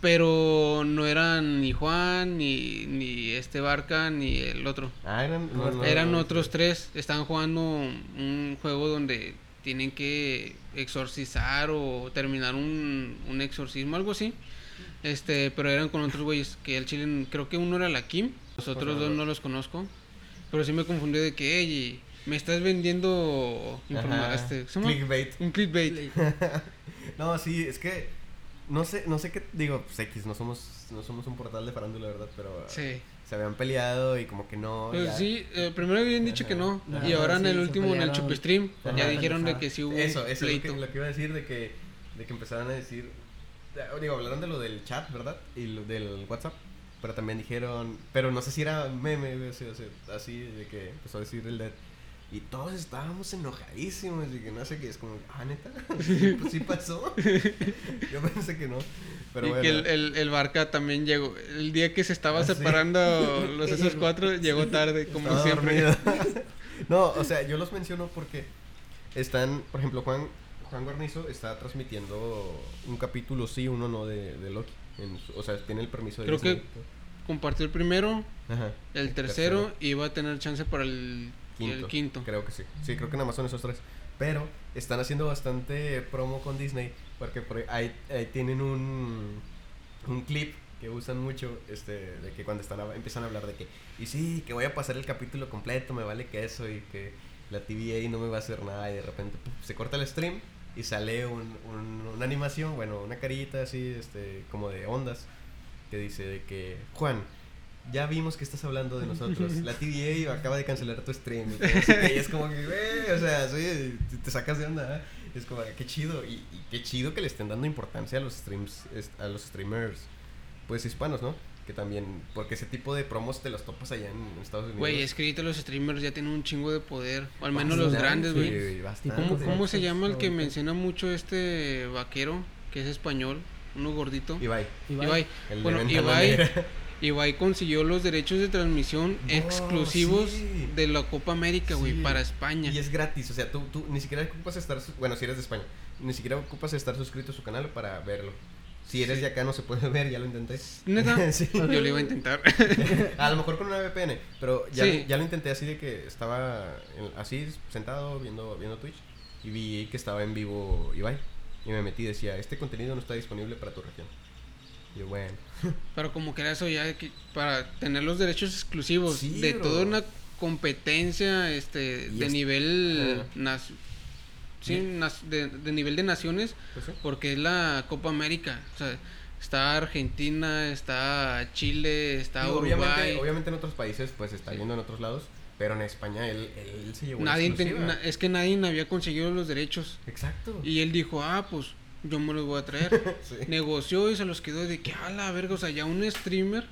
Pero no eran ni Juan, ni, ni este Barca, ni el otro. Ah, eran... no, no, eran no, otros tres. Estaban jugando un juego donde tienen que exorcizar o terminar un, un exorcismo, algo así. Este, pero eran con otros güeyes. Que el chile, creo que uno era la Kim. Los otros dos no los conozco. Pero sí me confundí de que, "Ey, me estás vendiendo este. Clickbait. un clickbait. No, sí, es que no sé, no sé qué digo, pues X, no somos no somos un portal de farándula, ¿verdad? Pero Sí. se habían peleado y como que no. Pues ya. sí, eh, primero habían dicho que no. Ajá. y ahora en el último, en el. Chupestream, Ajá. ya dijeron de que sí hubo Eso, eso es lo pleito. que, lo que iba a decir de que de que empezaron a decir digo, hablaron de lo del chat, ¿verdad? Y lo del WhatsApp, pero también dijeron, pero no sé si era meme, güey, o sea, o sea, así de que empezó a decir el dead y todos estábamos enojadísimos y que no sé qué, es como, ah, neta, pues sí pasó. Yo pensé que no, pero y bueno. que el, el, el Barca también llegó. El día que se estaba Ah, sí. separando los esos cuatro, llegó tarde, como Estaba siempre. dormido. no, o sea, yo los menciono porque están, por ejemplo, Juan, Juan Guarnizo está transmitiendo un capítulo sí, uno no de, de Loki. En su- o sea, tiene el permiso de Creo Disney. que- Compartió el primero, Ajá. el tercero, y va a tener chance para el Quinto, el quinto. Creo que sí. Sí, creo que nada más son esos tres. Pero están haciendo bastante promo con Disney porque por ahí, ahí tienen un, un clip que usan mucho este de que cuando están a- empiezan a hablar de que y sí, que voy a pasar el capítulo completo, me vale que eso y que la TVA no me va a hacer nada y de repente se corta el stream y sale un, un- una animación, bueno, una carita así este como de ondas que dice de que Juan ya vimos que estás hablando de nosotros. La TVA acaba de cancelar tu stream. Y, es como que, güey, o sea, sí, te- sacas de onda. ¿eh? Es como, qué chido. Y, y qué chido que le estén dando importancia a los streams, a los streamers, pues hispanos, ¿no? Que también, porque ese tipo de promos te los topas allá en Estados Unidos. Güey, es que ahorita los streamers ya tienen un chingo de poder. O al menos los grandes, güey. ¿Cómo, ¿Cómo se llama el que menciona mucho este vaquero, que es español, uno gordito? Ibai, Ibai. Ibai. Bueno, Ibai. Ibai consiguió los derechos de transmisión Oh, exclusivos sí. de la Copa América, güey, Sí. para España. Y es gratis, o sea, tú, tú ni siquiera ocupas estar, bueno, si eres de España, ni siquiera ocupas estar suscrito a su canal para verlo. Si eres de acá no se puede ver, ya lo intenté. ¿Neta? sí. Yo lo iba a intentar. A lo mejor con una VPN, pero ya, Sí. ya lo intenté así de que estaba en- así sentado viendo, viendo Twitch y vi que estaba en vivo Ibai. Y me metí y decía, este contenido no está disponible para tu región. Y yo, bueno. Pero como que era eso ya que para tener los derechos exclusivos Sí, de bro. toda una competencia este de es- nivel nas- sí, de, de nivel de naciones Pues sí. porque es la Copa América, o sea, está Argentina, está Chile, está Digo, Uruguay. obviamente, obviamente en otros países pues está yendo en otros lados, pero en España él, él se llevó Nadie te- exclusiva. na- es que nadie había conseguido los derechos Exacto. y él dijo, "Ah, pues yo me los voy a traer." Sí. Negoció y se los quedó de que, "A la verga, o sea, ya un streamer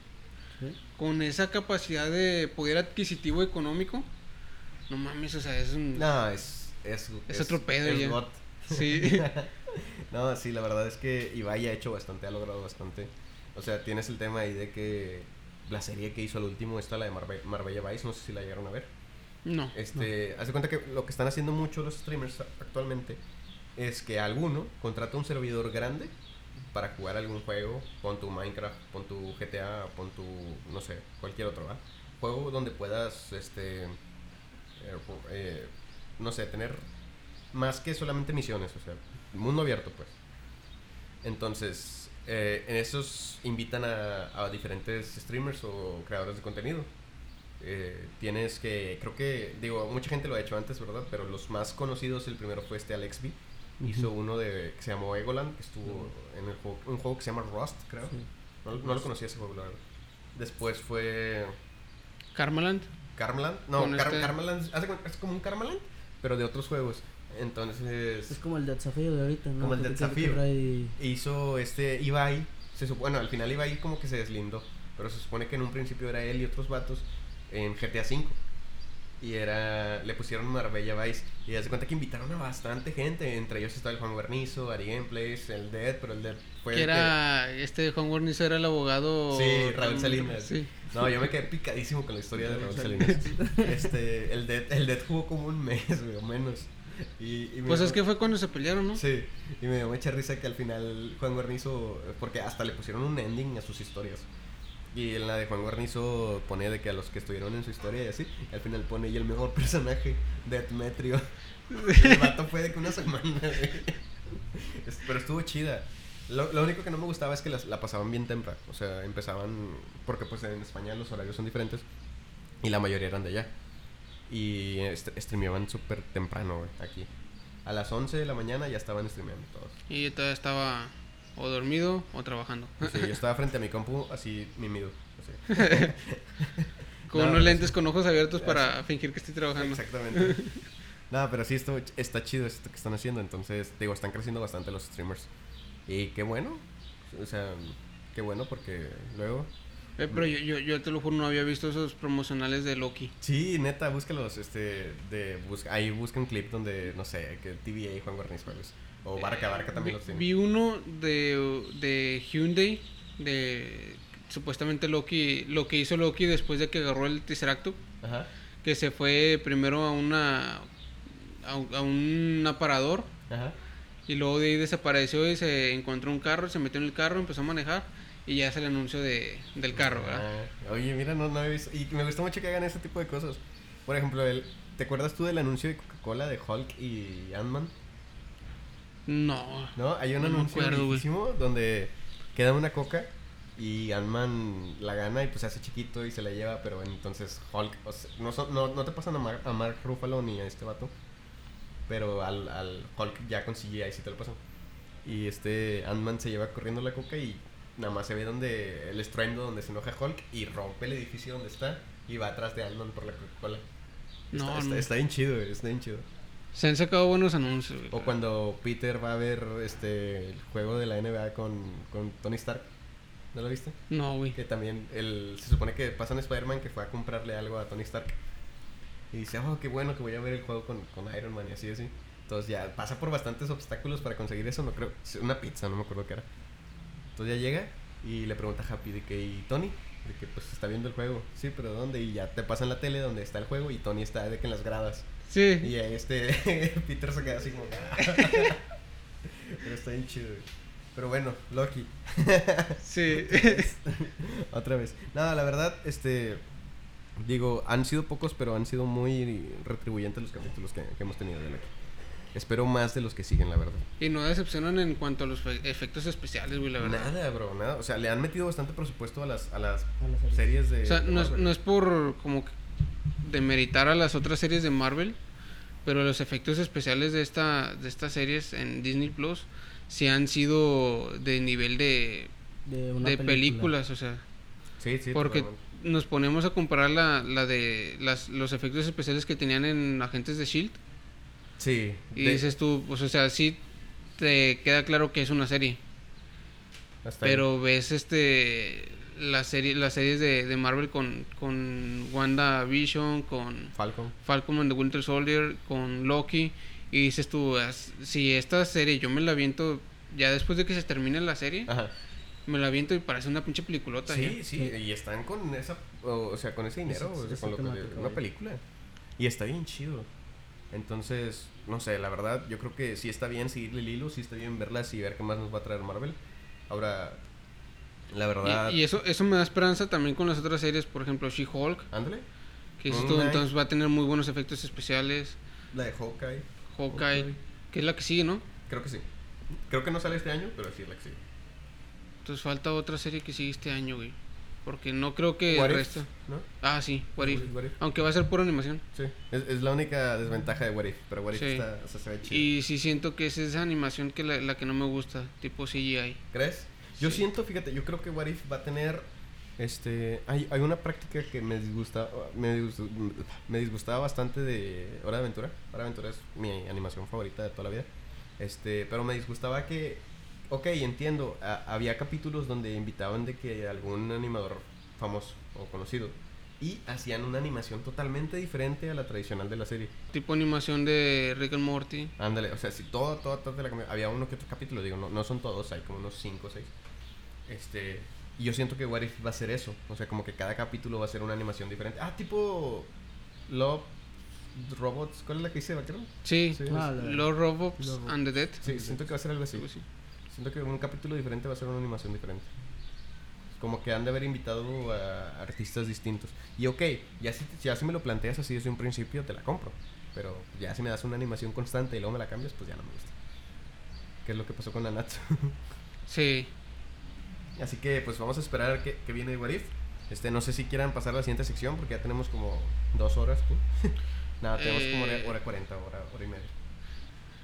Sí. con esa capacidad de poder adquisitivo económico, no mames, o sea, es un... No, es... Es, Es otro pedo es ya. God. Sí. no, sí, la verdad es que Ibai ha hecho bastante, ha logrado bastante. O sea, tienes el tema ahí de que la serie que hizo al último, esta la de Marbe- Marbella Vice, no sé si la llegaron a ver. No. Este, haz de cuenta que lo que están haciendo mucho los streamers actualmente es que alguno contrata un servidor grande para jugar algún juego, pon tu Minecraft, pon tu GTA, pon tu, no sé, cualquier otro. Juego donde puedas, este, eh, eh, no sé, tener más que solamente misiones, o sea, mundo abierto, pues. Entonces, eh, en esos invitan a, a diferentes streamers o creadores de contenido. Tienes que, creo que, digo, mucha gente lo ha hecho antes, ¿verdad? Pero los más conocidos, el primero fue este Alex B. Hizo uno de, que se llamó Egoland, que estuvo en el juego, un juego que se llama Rust, creo. Sí. No, no lo conocía ese juego, la verdad. Después fue Karmaland. Karmaland. No, Car- este- cu- es como un Karmaland, pero de otros juegos. Entonces, Es como el desafío de ahorita, ¿no? Como el desafío. trae- hizo este Ibai. Se supo- bueno, al final Ibai como que se deslindó. Pero se supone que en un principio era él y otros vatos en GTA V. Y era. Le pusieron Marbella Vice. Y hace cuenta que invitaron a bastante gente. Entre ellos estaba el Juan Guarnizo, Ari Gameplays, el Dead, pero el Dead fue. que el era este Juan Guarnizo era el abogado Sí, Raúl Salinas. Sí. No, yo me quedé picadísimo con la historia de Raúl Salinas. Este, el Dead, el Dead jugó como un mes, o menos. Y, y me Pues dio- es que fue cuando se pelearon, ¿no? Sí, y me dio mucha risa que al final Juan Guarnizo, porque hasta le pusieron un ending a sus historias. Y en la de Juan Guarnizo pone de que a los que estuvieron en su historia y así, y al final pone y el mejor personaje, Deathmetrio. el vato fue de que una semana, Pero estuvo chida. Lo, lo único que no me gustaba es que las- la pasaban bien temprano. O sea, empezaban. Porque pues en España los horarios son diferentes. Y la mayoría eran de allá. Y est- streameaban súper temprano, güey, aquí. A las 11 de la mañana ya estaban streameando todos. Y todavía estaba o dormido o trabajando. Sí, yo estaba frente a mi compu así mimido. Así. Con No, unos lentes con ojos abiertos para fingir que estoy trabajando. Exactamente. No, pero sí, esto está chido esto que están haciendo. Entonces, digo, están creciendo bastante los streamers. Y qué bueno. O sea, qué bueno porque luego. Eh, pero yo, yo, yo te lo juro, no había visto esos promocionales de Loki. Sí, neta, búscalos. Este, de, busca, ahí busca un clip donde, no sé, que TVA y Juan Guarniz juegues. O Barca, Barca también vi, los tiene. vi uno de, de Hyundai, de supuestamente Loki, lo que hizo Loki después de que agarró el Tesseracto, Ajá. que se fue primero a una a, a un aparador Ajá. y luego de ahí desapareció y se encontró un carro, se metió en el carro, empezó a manejar y ya es el anuncio de, del carro, ¿verdad? Ah, oye, mira, no, no he visto. Y me gusta mucho que hagan ese tipo de cosas. Por ejemplo, el, ¿te acuerdas tú del anuncio de Coca-Cola de Hulk y Ant-Man? No. ¿No? Hay un No anuncio acuerdo, donde queda una coca y Ant-Man la gana y pues se hace chiquito y se la lleva, pero entonces Hulk, o sea, no, no, no te pasan a, Mar- a Mark Ruffalo ni a este vato, pero al, al Hulk ya consiguió ahí sí te lo pasan. Y este Ant-Man se lleva corriendo la coca y nada más se ve donde el estruendo donde se enoja Hulk y rompe el edificio donde está y va atrás de Ant-Man por la Coca-Cola. Está, No, está, no. está bien chido, está bien chido. Se han sacado buenos anuncios. güey. O cuando Peter va a ver este el juego de la NBA con, con Tony Stark. ¿No lo viste? No, güey. Que también el, se supone que pasa en Spider-Man que fue a comprarle algo a Tony Stark. Y dice, oh, qué bueno que voy a ver el juego con, con Iron Man y así, así. Entonces ya pasa por bastantes obstáculos para conseguir eso, no creo. Una pizza, no me acuerdo qué era. Entonces ya llega y le pregunta a Happy de que, ¿y Tony? De que pues está viendo el juego. Sí, pero ¿dónde? Y ya te pasa en la tele donde está el juego y Tony está de que en las gradas. Sí. Y ahí este Peter se queda así como. Pero está bien chido. güey. Pero bueno, Loki. Sí. Otra vez. Nada, la verdad, este. Digo, han sido pocos, pero han sido muy retribuyentes los capítulos que, que hemos tenido de Loki. Espero más de los que siguen, la verdad. y no decepcionan en cuanto a los fe- efectos especiales, güey, la verdad. Nada, bro, nada. O sea, le han metido bastante presupuesto a las, a las A las series. de. O sea, de no es, no es por como que demeritar a las otras series de Marvel, pero los efectos especiales de esta de estas series en Disney Plus sí han sido de nivel de, De, una de película. películas, o sea, Sí, sí. porque totalmente. nos ponemos a comparar la, la de las, los efectos especiales que tenían en Agentes de Shield Sí. y de- dices tú, pues o sea, sí te queda claro que es una serie, hasta ahí. pero ves este las series las series de, de Marvel con con Wanda Vision, con Falcon. Falcon and the Winter Soldier, con Loki. Y dices tú, si esta serie yo me la aviento ya después de que se termine la serie, Ajá. me la aviento y parece una pinche peliculota. Sí, ¿eh? sí, y están con esa, o, sea, con ese dinero, o sea, con lo que, una vaya. película. Y está bien chido. Entonces, no sé, la verdad, yo creo que sí está bien seguirle el hilo, sí está bien verlas y ver qué más nos va a traer Marvel. Ahora, la verdad, Y, y eso, eso me da esperanza también con las otras series, por ejemplo, She-Hulk, ándale, que Knight. entonces va a tener muy buenos efectos especiales. la de Hawkeye, Hawkeye, Hawkeye. que es la que sigue, ¿no? creo que sí. Creo que no sale este año, pero sí es la que sigue. Entonces falta otra serie que sigue este año, güey. Porque no creo que What el If, resto. ¿no? Ah, sí, What If. What If. Aunque va a ser pura animación. Sí, es, es la única desventaja de What If, pero What If Sí. está, o sea, se ve chido. Y sí siento que es esa animación que la, la que no me gusta, tipo CGI. ¿Crees? Yo Sí. siento, fíjate, yo creo que What If va a tener este hay, hay una práctica que me disgusta me, disgustó- me disgustaba bastante de Hora de Aventura. Hora de Aventura es mi animación favorita de toda la vida. Este, pero me disgustaba que ok, entiendo, a- había capítulos donde invitaban de que algún animador famoso o conocido y hacían una animación totalmente diferente a la tradicional de la serie. Tipo animación de Rick and Morty. Ándale, o sea, si todo, todo, todo te la. Había uno que otro capítulo, digo, no, no son todos, hay como unos 5 o 6. Este, y yo siento que What If va a ser eso. O sea, como que cada capítulo va a ser una animación diferente. Ah, tipo Love Robots, ¿cuál es la que hice, vaquero? Sí, Sí, Ah, la- Los Robots Robots. and the Dead. Sí, siento que va a ser algo así. Algo así. Siento que un capítulo diferente va a ser una animación diferente. Como que han de haber invitado a artistas distintos. Y ok, ya si, ya si me lo planteas así desde un principio, te la compro. Pero ya si me das una animación constante y luego me la cambias, pues ya no me gusta. ¿Qué es lo que pasó con Nanatsu? Sí. Así que pues vamos a esperar que, que viene What If. Este, no sé si quieran pasar a la siguiente sección porque ya tenemos como dos horas. ¿tú? Nada, tenemos como hora, Eh. hora 40, hora, hora y media.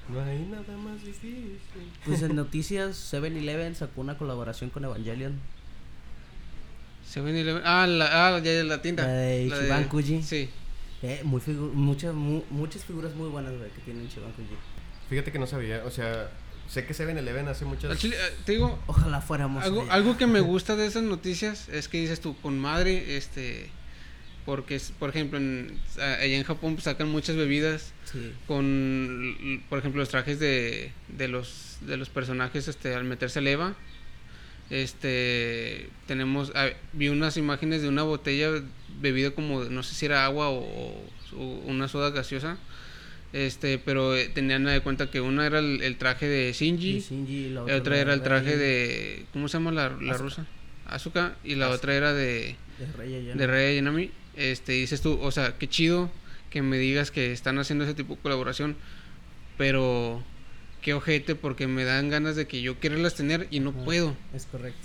No hay nada más difícil. Pues en noticias, 7-Eleven sacó una colaboración con Evangelion. 7-Eleven. Ah, la, ah, ya, ya, la tienda. La de Ichiban Kuji. Sí. Eh, muy figu- muchas, mu- muchas figuras muy buenas, güey, que tienen Chibankuji. Fíjate que no sabía, o sea, sé que 7-Eleven hace muchas... Chile, eh, te digo, Ojalá fuéramos. algo, algo que me gusta de esas noticias es que dices tú, con madre, este. Porque, es- por ejemplo, en, a- allá en Japón pues, sacan muchas bebidas Sí. con, por ejemplo, los trajes de, de los de los personajes este al meterse al EVA. Este, tenemos ah, vi unas imágenes de una botella bebida como no sé si era agua o, o una soda gaseosa. Este, pero eh, tenían de cuenta que una era el, el traje de Shinji, Shinji, la otra era el traje Rey, de. ¿Cómo se llama la, la Asuka. rusa? Asuka. Y la Asuka. otra era de, De Rey de Rey Ayanami. Este, dices tú, o sea, qué chido que me digas que están haciendo ese tipo de colaboración. Pero qué ojete, porque me dan ganas de que yo quererlas tener y no Ajá, puedo. Es correcto.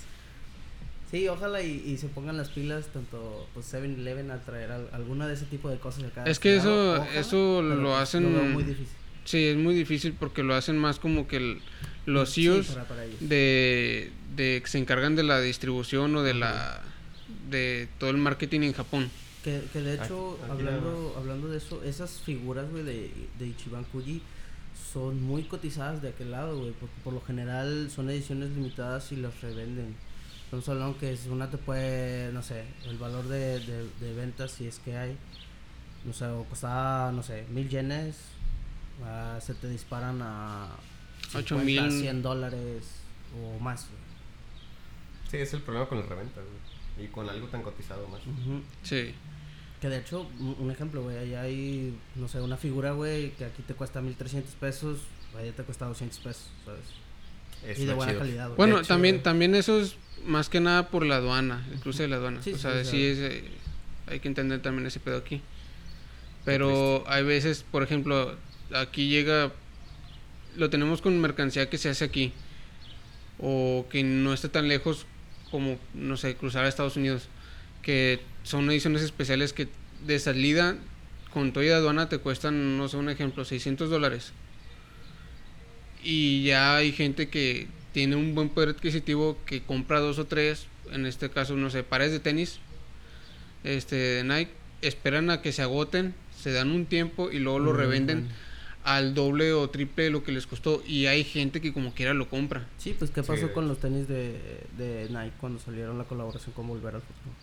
Sí, ojalá y, y se pongan las pilas tanto pues 7-Eleven a traer al- alguna de ese tipo de cosas acá. Es que eso- Ojalá, eso pero, lo pues, hacen- veo muy difícil. Sí, es muy difícil porque lo hacen más como que el- los Sí, CEOs para- para ellos. de, de que se encargan de la distribución o de la de todo el marketing en Japón. Que, que de hecho, Aquí- aquí nada hablando, hablando de eso, esas figuras, güey, de, de Ichiban Kuji son muy cotizadas de aquel lado, güey, porque por lo general son ediciones limitadas y las revenden. Estamos hablando que si una te puede, no sé, el valor de, de, de ventas, si es que hay, no sé, o costaba, no sé, mil yenes, ah, se te disparan a Ocho 50, mil. 100 dólares o más, güey. Sí, es el problema con las reventas, güey. Y con algo tan cotizado más. Sí. Que de hecho, un un ejemplo, güey, allá hay, no sé, una figura, güey, que aquí te cuesta 1300 pesos, allá te cuesta 200 pesos, ¿sabes? Eso y de buena chido. calidad, güey. Bueno, hecho, también güey. también eso es más que nada por la aduana, el cruce de la aduana. Sí, o sí, sea, sí, sea. es, eh, hay que entender también ese pedo aquí. Pero hay veces, por ejemplo, aquí llega, lo tenemos con mercancía que se hace aquí, o que no está tan lejos como, no sé, cruzar a Estados Unidos, que son ediciones especiales que de salida con todo y aduana te cuestan, no sé, un ejemplo, 600 dólares. Y ya hay gente que tiene un buen poder adquisitivo que compra dos o tres, en este caso, no sé, pares de tenis, este, de Nike, esperan a que se agoten, se dan un tiempo y luego lo Mm, revenden al doble o triple de lo que les costó. Y hay gente que como quiera lo compra. Sí, pues ¿qué pasó con los tenis de, de Nike cuando salieron la colaboración con Volver al Futuro?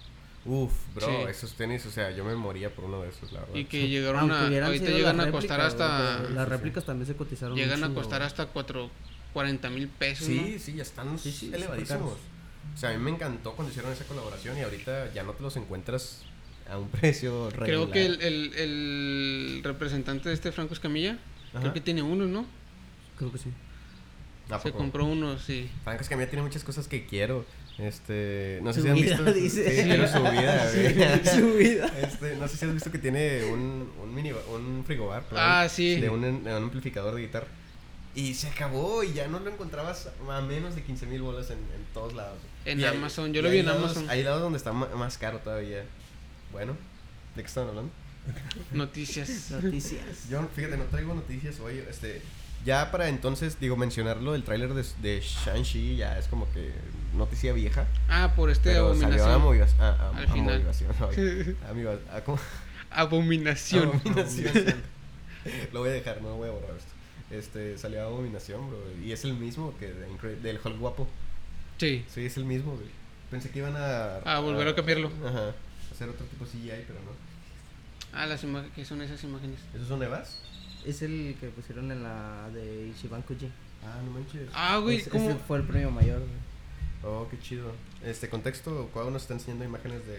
Uf, bro, Sí. esos tenis, o sea, yo me moría por uno de esos, la verdad. Y que llegaron Aunque a... Ahorita llegan a costar hasta... Las réplicas también se cotizaron Llegan a costar hasta cuatro, 40 mil pesos. Sí, ¿no? sí, ya están Sí, sí, elevadísimos. O sea, a mí me encantó cuando hicieron esa colaboración y ahorita ya no te los encuentras a un precio regular. Creo que el, el, el representante de este Franco Escamilla, Ajá. creo que tiene uno, ¿no? Creo que sí. ¿A Se poco? compró uno, sí. Franco Escamilla tiene muchas cosas que quiero. Este, no sé Su si han vida, visto. dice. Sí, quiero su vida, güey. Su vida. Este, no sé si has visto que tiene un, un mini un frigobar, Ah, sí. de un, de un amplificador de guitarra. Y se acabó y ya no lo encontrabas a menos de 15 mil bolas en, en todos lados. En Y hay- Amazon, yo y lo hay vi en lados- Amazon. Hay lados donde está más caro todavía. Bueno, ¿de qué estaban hablando? Noticias. Noticias. Yo, fíjate, no traigo noticias hoy. Este, ya para entonces, digo, mencionarlo, el tráiler de, de Shang-Chi ya es como que noticia vieja. Ah, por este Pero salió abominación. a movivación. A, a, Al final. movivación, ay, a moviva- a- ¿cómo? Abominación. Abominación. lo voy a dejar, no voy a borrar esto. Este, salió Abominación, bro. Y es el mismo que de Incre- del Hulk guapo. Sí. Sí, es el mismo, güey. Pensé que iban a... A volver a cambiarlo. Ajá. Hacer otro tipo CGI, pero no. Ah, las imágenes, ¿qué son esas imágenes? ¿Esos son Evas? Es el que pusieron en la de Ichiban Kuji. Ah, no manches. Ah, güey, Ese- ¿cómo? ese fue el premio mayor. güey. Oh, qué chido. Este contexto, Cuau nos está enseñando imágenes de...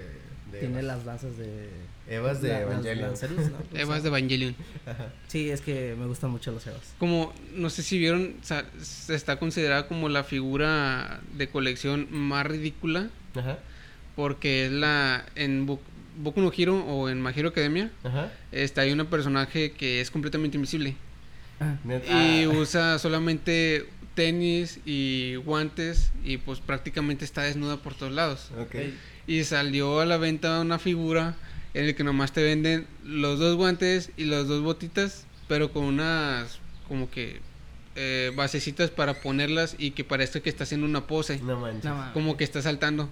de Tiene Evas. las danzas de. Evas de la- las Evangelion. Evas de Evangelion. Sí, es que me gustan mucho los Evas. Como, no sé si vieron, o sea, se está considerada como la figura de colección más ridícula. Ajá. Porque es la. En Boku, Boku no Hero o en My Hero Academia. Ajá. Este, hay un personaje que es completamente invisible. Net- Y ah, usa solamente tenis y guantes. Y pues prácticamente está desnuda por todos lados. ok. Y salió a la venta una figura en el que nomás te venden los dos guantes y las dos botitas, pero con unas como que eh, basecitas para ponerlas y que parezca que está haciendo una pose, No manches. Como que está saltando.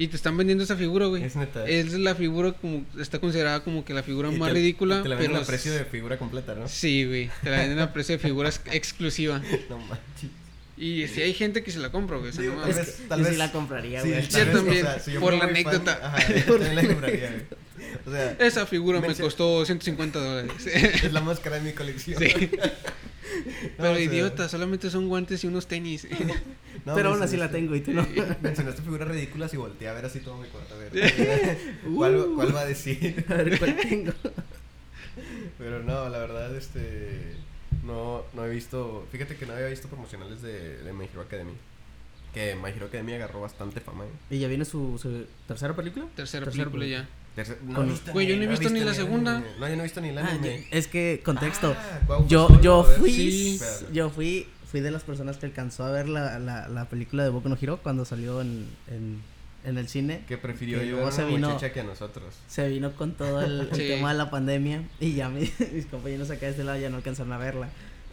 Y te están vendiendo esa figura, güey. Es neta. Es la figura como está considerada como que la figura Y más te- ridícula, y Te la pero venden a es- precio de figura completa, ¿no? Sí, güey. Te la venden a precio de figuras exclusiva. No manches. Y si hay gente que se la compra, güey. o sea, Digo, no tal vez, Yo tal sí la compraría, sí, güey. Yo vez, también, si yo por la fan, anécdota. ajá, yo la compraría, güey. O sea, Esa figura me costó 150 dólares. es la más cara de mi colección. Sí. No, Pero o sea, idiota, solamente son guantes y unos tenis. no, Pero aún mencionaste- así la tengo y tú no. Mencionaste figuras ridículas y volteé a ver así todo mi cuarto. A ver, ¿cuál, Uh. ¿cuál va a decir? A ver cuál tengo. Pero no, la verdad, este. No, no he visto. Fíjate que no había visto promocionales de, de My Hero Academy. Que My Hero Academy agarró bastante fama, ¿eh? ¿Y ya viene su, su tercera película? Tercera Tercera película ya. Tercer- Con- Güey, yo no he visto ni la el segunda. anime. No, yo no he visto ni el Ah, anime. es que, contexto. Ah, guau, pues, yo yo fui, Sí. Espérate. yo fui, fui de las personas que alcanzó a ver la, la, la película de Boku no Hero cuando salió en, en, en el cine. Que prefirió llevar a se una vino- muchacha que a nosotros. Se vino con todo el, el Sí. tema de la pandemia y ya mi- mis compañeros acá de este lado ya no alcanzaron a verla.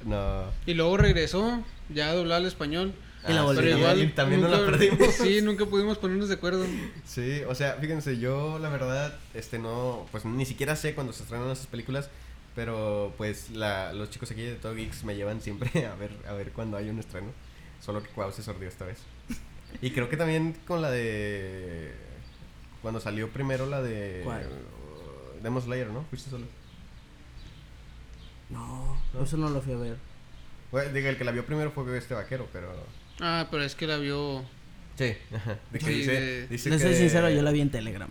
No. Y luego regresó, ya doblado al español. Y la Ah, volví Pero a igual. Y también no la perdimos. Sí, nunca pudimos ponernos de acuerdo. Sí, o sea, fíjense, yo la verdad, este no, pues ni siquiera sé cuando se estrenan esas películas, pero pues la, los chicos aquí de Todo Geeks me llevan siempre a ver, a ver cuando hay un estreno. Solo que Cuau se sordió esta vez. Y creo que también con la de. Cuando salió primero la de. ¿Cuál? uh, Demon Slayer, ¿no? Fuiste solo. No, No. eso no lo fui a ver. Bueno, diga, el que la vio primero fue este vaquero, pero. Ah, pero es que la vio. Sí, ajá. De que Sí, dice, de- dice Les que, soy sincero, yo la vi en Telegram.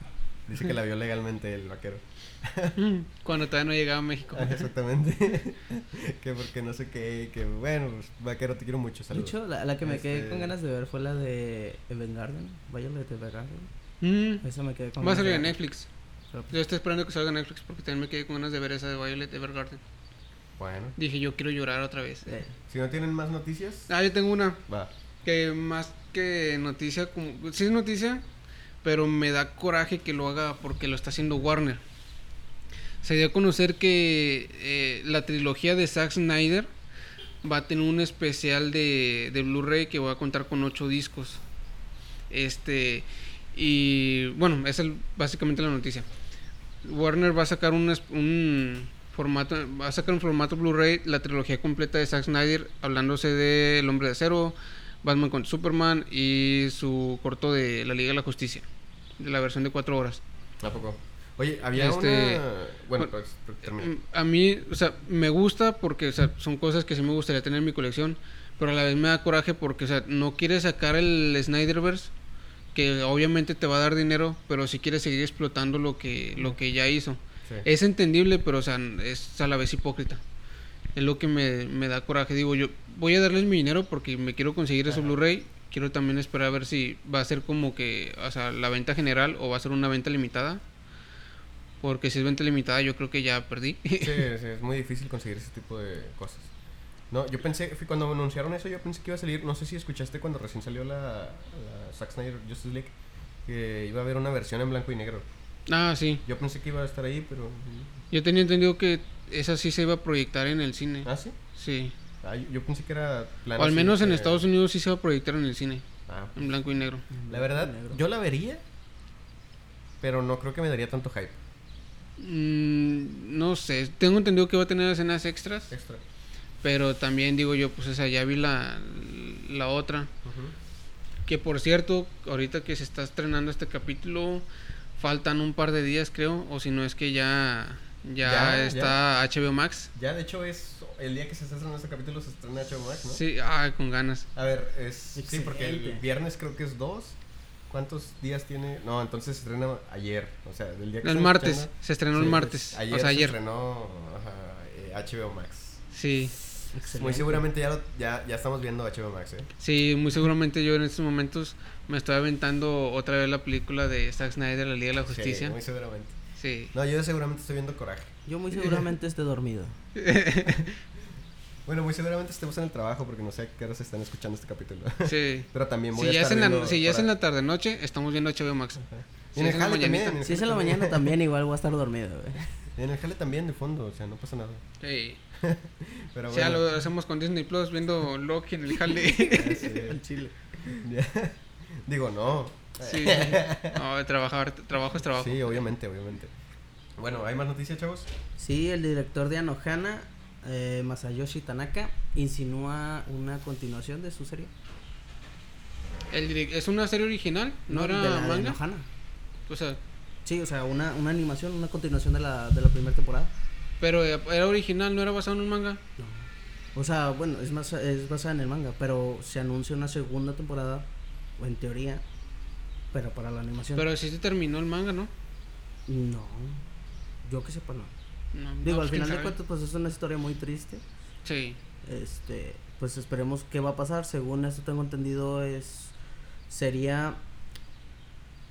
Dice que la vio legalmente el vaquero. Cuando todavía no llegaba a México. Ajá, exactamente. que porque no sé qué, que bueno, pues, vaquero, te quiero mucho, De saludos. hecho, la, la que me quedé Este- con ganas de ver fue la de Evergarden. Violet Evergarden. Mm, Esa me quedé con Va a salir de en. Netflix. Pero, pues, Yo estoy esperando que salga en Netflix porque también me quedé con ganas de ver esa de Violet Evergarden. Bueno, Dije, yo quiero llorar otra vez. eh, si no tienen más noticias, Ah, yo tengo una va. que más que noticia, como, sí es noticia, pero me da coraje que lo haga porque lo está haciendo Warner. Se dio a conocer que eh, la trilogía de Zack Snyder va a tener un especial de, Blu-ray que va a contar con ocho discos. Este, y bueno, es básicamente la noticia. Warner va a sacar un formato, va a sacar un formato Blu-ray la trilogía completa de Zack Snyder, hablándose de El Hombre de Acero, Batman contra Superman y su corto de La Liga de la Justicia, de la versión de cuatro horas. ¿A poco? Oye, había Este, una. Bueno, bueno, pues termina. Mm, A mí, o sea, me gusta porque o sea, son cosas que sí me gustaría tener en mi colección, pero a la vez me da coraje porque, o sea, no quiere sacar el Snyderverse, que obviamente te va a dar dinero, pero si quiere seguir explotando lo que, lo que ya hizo. Sí. Es entendible, pero, o sea, es a la vez hipócrita. Es lo que me, me da coraje. Digo, yo voy a darles mi dinero porque me quiero conseguir ese Ajá. Blu-ray. Quiero también esperar a ver si va a ser como que, o sea, la venta general o va a ser una venta limitada. Porque si es venta limitada, yo creo que ya perdí. Sí, sí, es muy difícil conseguir ese tipo de cosas. No, yo pensé, cuando anunciaron eso, yo pensé que iba a salir, no sé si escuchaste cuando recién salió la, la Zack Snyder Justice League, que iba a haber una versión en blanco y negro. ah, sí. Yo pensé que iba a estar ahí, pero... Yo tenía entendido que esa sí se iba a proyectar en el cine. ¿Ah, sí? Sí. Ah, yo, yo pensé que era... plan O al menos en que- Estados Unidos sí se va a proyectar en el cine. Ah, En blanco y negro. la verdad, yo la vería, pero no creo que me daría tanto hype. Mm, no sé. Tengo entendido que va a tener escenas extras. Extra. Pero también digo yo, pues esa ya vi la, la otra. Que por cierto, ahorita que se está estrenando este capítulo, faltan un par de días creo. O si no es que ya, ya, Ya, está HBO Max. Ya, de hecho, es el día que se está estrenando este capítulo, se estrena HBO Max, ¿no? Sí, ah, con ganas. A ver, es... Sí, porque el viernes creo que es dos. ¿Cuántos días tiene? No, entonces se estrena ayer. O sea, del día que El martes, se estrenó Sí, el martes. ayer o sea, se ayer. estrenó ajá, eh, HBO Max. Sí, excelente. Muy seguramente ya, lo- ya, ya estamos viendo HBO Max, ¿eh? sí, muy seguramente yo en estos momentos me estoy aventando otra vez la película de Zack Snyder, La Liga de la Justicia. Sí, muy seguramente. Sí. No, yo seguramente estoy viendo Coraje. Yo muy seguramente esté dormido. Bueno, muy seguramente estemos en el trabajo porque no sé a qué horas están escuchando este capítulo. Sí. Pero también voy Si a ya, es estar en la, si ya es en la tarde noche, estamos viendo HBO Max. Si en es el en la jale mañanita. también. Si es en la mañana también, igual voy a estar dormido, güey. En el jale también, de fondo, o sea, no pasa nada. Sí. Pero bueno. lo hacemos con Disney Plus viendo Loki en el jale. Al chile. Ya. Digo, no. sí. No, trabajar, trabajo es trabajo. Sí, obviamente, obviamente. Bueno, ¿hay más noticias, chavos? Sí, el director de Anohana, eh, Masayoshi Tanaka, insinúa una continuación de su serie. El ¿Es una serie original? ¿No, de era la de manga? Anohana. O sea, Sí, o sea, una, una animación, una continuación de la, de la primera temporada. pero eh, era original, no era basado en un manga. O sea, bueno, es, más, es basada en el manga, pero se anuncia una segunda temporada, o en teoría, pero para la animación. Pero sí se terminó el manga, ¿no? No, yo que sepa no. No, no, Digo, pues, al quién final de cuentas, pues es una historia muy triste. Sí. Este, pues esperemos qué va a pasar. Según esto tengo entendido, es sería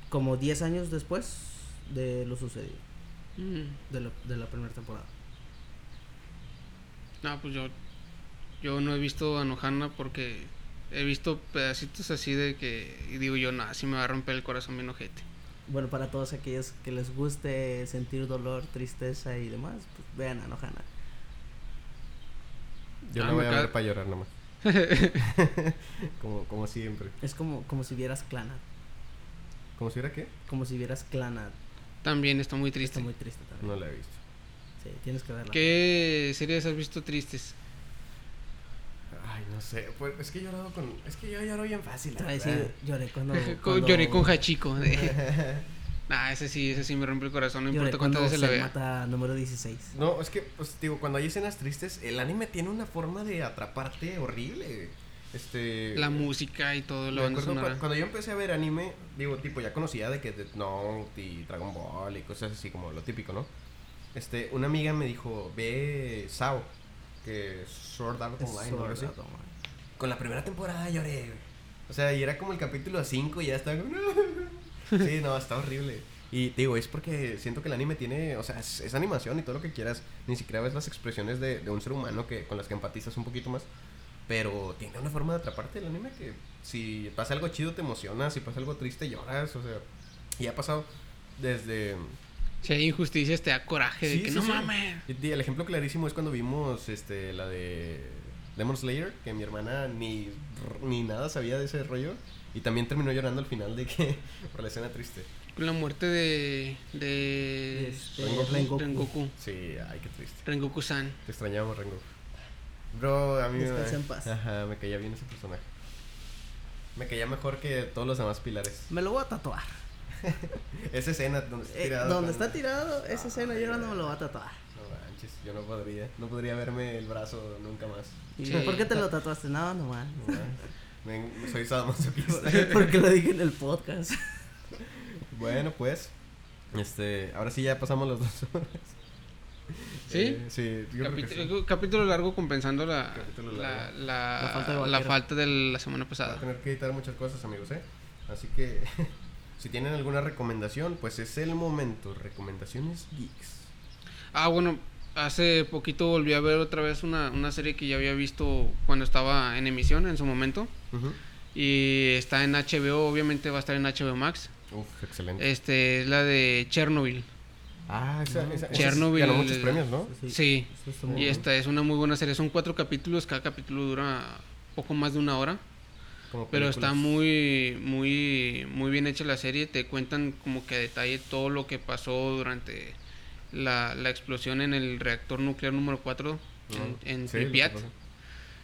como 10 años después de lo sucedido, Mm. de, la- de la primera temporada. No, pues yo, yo no he visto a Nohana porque he visto pedacitos así de que y digo yo, nada, así me va a romper el corazón bien ojete. Bueno, para todos aquellos que les guste sentir dolor, tristeza y demás, pues vean a Nohana. Yo Ah, no me voy a ver para llorar nomás. como, como siempre. Es como, como si vieras Clanad. ¿Como si era qué? Como si vieras Clanad. También está muy Está triste. muy triste también. No la he visto. Sí, tienes que verla. ¿Qué series has visto tristes? Ay, no sé. Pues es que he llorado con. Es que yo lloro bien fácil. Te la voy a verdad. decir, lloré cuando, Con- cuando- Lloré con Hachiko. nah, ese sí, ese sí me rompe el corazón, no lloré importa cuántas cuando veces la se vea. mata número 16. No, es que, pues, digo, cuando hay escenas tristes, el anime tiene una forma de atraparte horrible. Este. La música y todo, sonora. cu- cuando yo empecé a ver anime, digo, tipo, ya conocía de que Death Note y Dragon Ball y cosas así como lo típico, ¿no? Este, una amiga me dijo, ve Sao, que Sword Art Online. Sword Art Online. Con la primera temporada lloré. O sea, y era como el capítulo 5 y ya estaba. Sí, no, está horrible. Y te digo, es porque siento que el anime tiene, o sea, es, es animación y todo lo que quieras. Ni siquiera ves las expresiones de, de un ser humano que, con las que empatizas un poquito más. Pero tiene una forma de atraparte el anime que si pasa algo chido te emocionas, si pasa algo triste lloras, o sea. Y ha pasado desde... Si hay injusticias te da coraje de que sí, no sí. mames. Y el ejemplo clarísimo es cuando vimos este la de Demon Slayer, que mi hermana ni, ni nada sabía de ese rollo. Y también terminó llorando al final de que por la escena triste. Con la muerte de. de. Este, Rengoku. Rengoku. Rengoku. Sí, ay, qué triste. Rengoku-san. Te extrañamos, Rengo. Bro, a mí me, en paz. Ajá, me caía bien ese personaje. Me caía mejor que todos los demás pilares. Me lo voy a tatuar. Esa escena donde está Eh, tirado. donde cuando- está tirado, esa Ah, escena yo no me lo voy a tatuar. No manches, yo no podría. No podría verme el brazo nunca más. ¿Y Sí. por qué te lo tatuaste? No, no man. No, me- soy sadomasoquista. Porque lo dije en el podcast. Bueno, pues. Este, ahora sí ya pasamos las dos horas. ¿Sí? Eh, sí, yo creo que sí. Capítulo, capítulo largo compensando la, Capítulo la, largo. la, La falta de la falta de la semana Va a pasada. tener que editar muchas cosas, amigos, ¿eh? Así que, si tienen alguna recomendación, pues es el momento. Recomendaciones geeks. Ah, bueno, hace poquito volví a ver otra vez una, una serie que ya había visto cuando estaba en emisión en su momento. Y está en HBO, obviamente va a estar en HBO Max. Uf, excelente. Este es la de Chernobyl. ah, esa, esa, esa Chernobyl, ganó muchos premios, ¿no? Sí. Y esta es una muy buena serie. Son cuatro capítulos, cada capítulo dura poco más de una hora. Como Pero está muy, muy, muy bien hecha la serie. Te cuentan como que a detalle todo lo que pasó durante la, la explosión en el reactor nuclear número 4 en, en Sí, que Pripyat.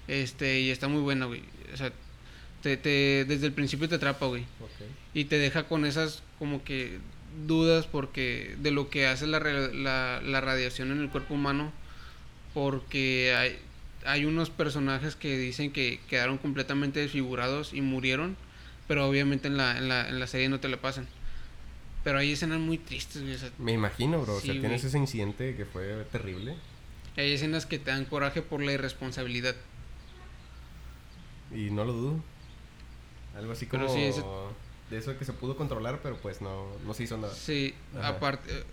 Este, y está muy buena, güey. O sea, te, te- desde el principio te atrapa, güey. Y te deja con esas como que dudas porque de lo que hace la, la, la radiación en el cuerpo humano. Porque hay, hay unos personajes que dicen que quedaron completamente desfigurados y murieron. Pero obviamente en la, en la, en la serie no te la pasan. Pero hay escenas muy tristes, güey. o sea, Me imagino, bro. o sea, tienes güey. ese incidente que fue terrible. hay escenas que te dan coraje por la irresponsabilidad. Y no lo dudo. Algo así como Pero sí, ese- de eso que se pudo controlar, pero pues no, no se hizo nada. Sí, Ajá. aparte,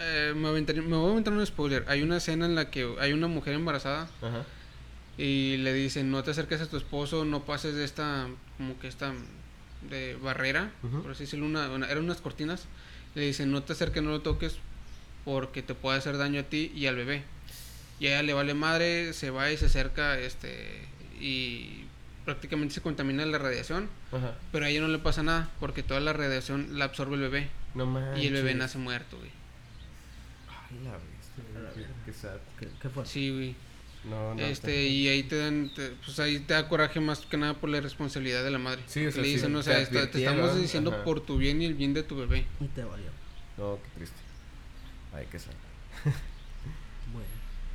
eh, me, aventaría- me voy a aventar un spoiler. Hay una escena en la que hay una mujer embarazada Ajá. y le dicen, no te acerques a tu esposo, no pases de esta, como que esta de barrera, Ujú. por así decirlo, una, una- eran unas cortinas. Le dicen, no te acerques, no lo toques porque te puede hacer daño a ti y al bebé. Y a ella le vale madre, se va y se acerca, este, y prácticamente se contamina la radiación, Ajá. pero a ella no le pasa nada porque toda la radiación la absorbe el bebé. No. Y el bebé nace muerto, güey. La bestia, qué- qué sad. ¿Qué, qué fue? Sí, güey. No, no. Este, y ahí te dan, te- pues ahí te da coraje más que nada por la responsabilidad de la madre. Sí, o sea, le sí, dicen, o te sea, está- te estamos diciendo ajá. por tu bien y el bien de tu bebé. Y te valió. No, qué triste. Ay, qué sad. Bueno.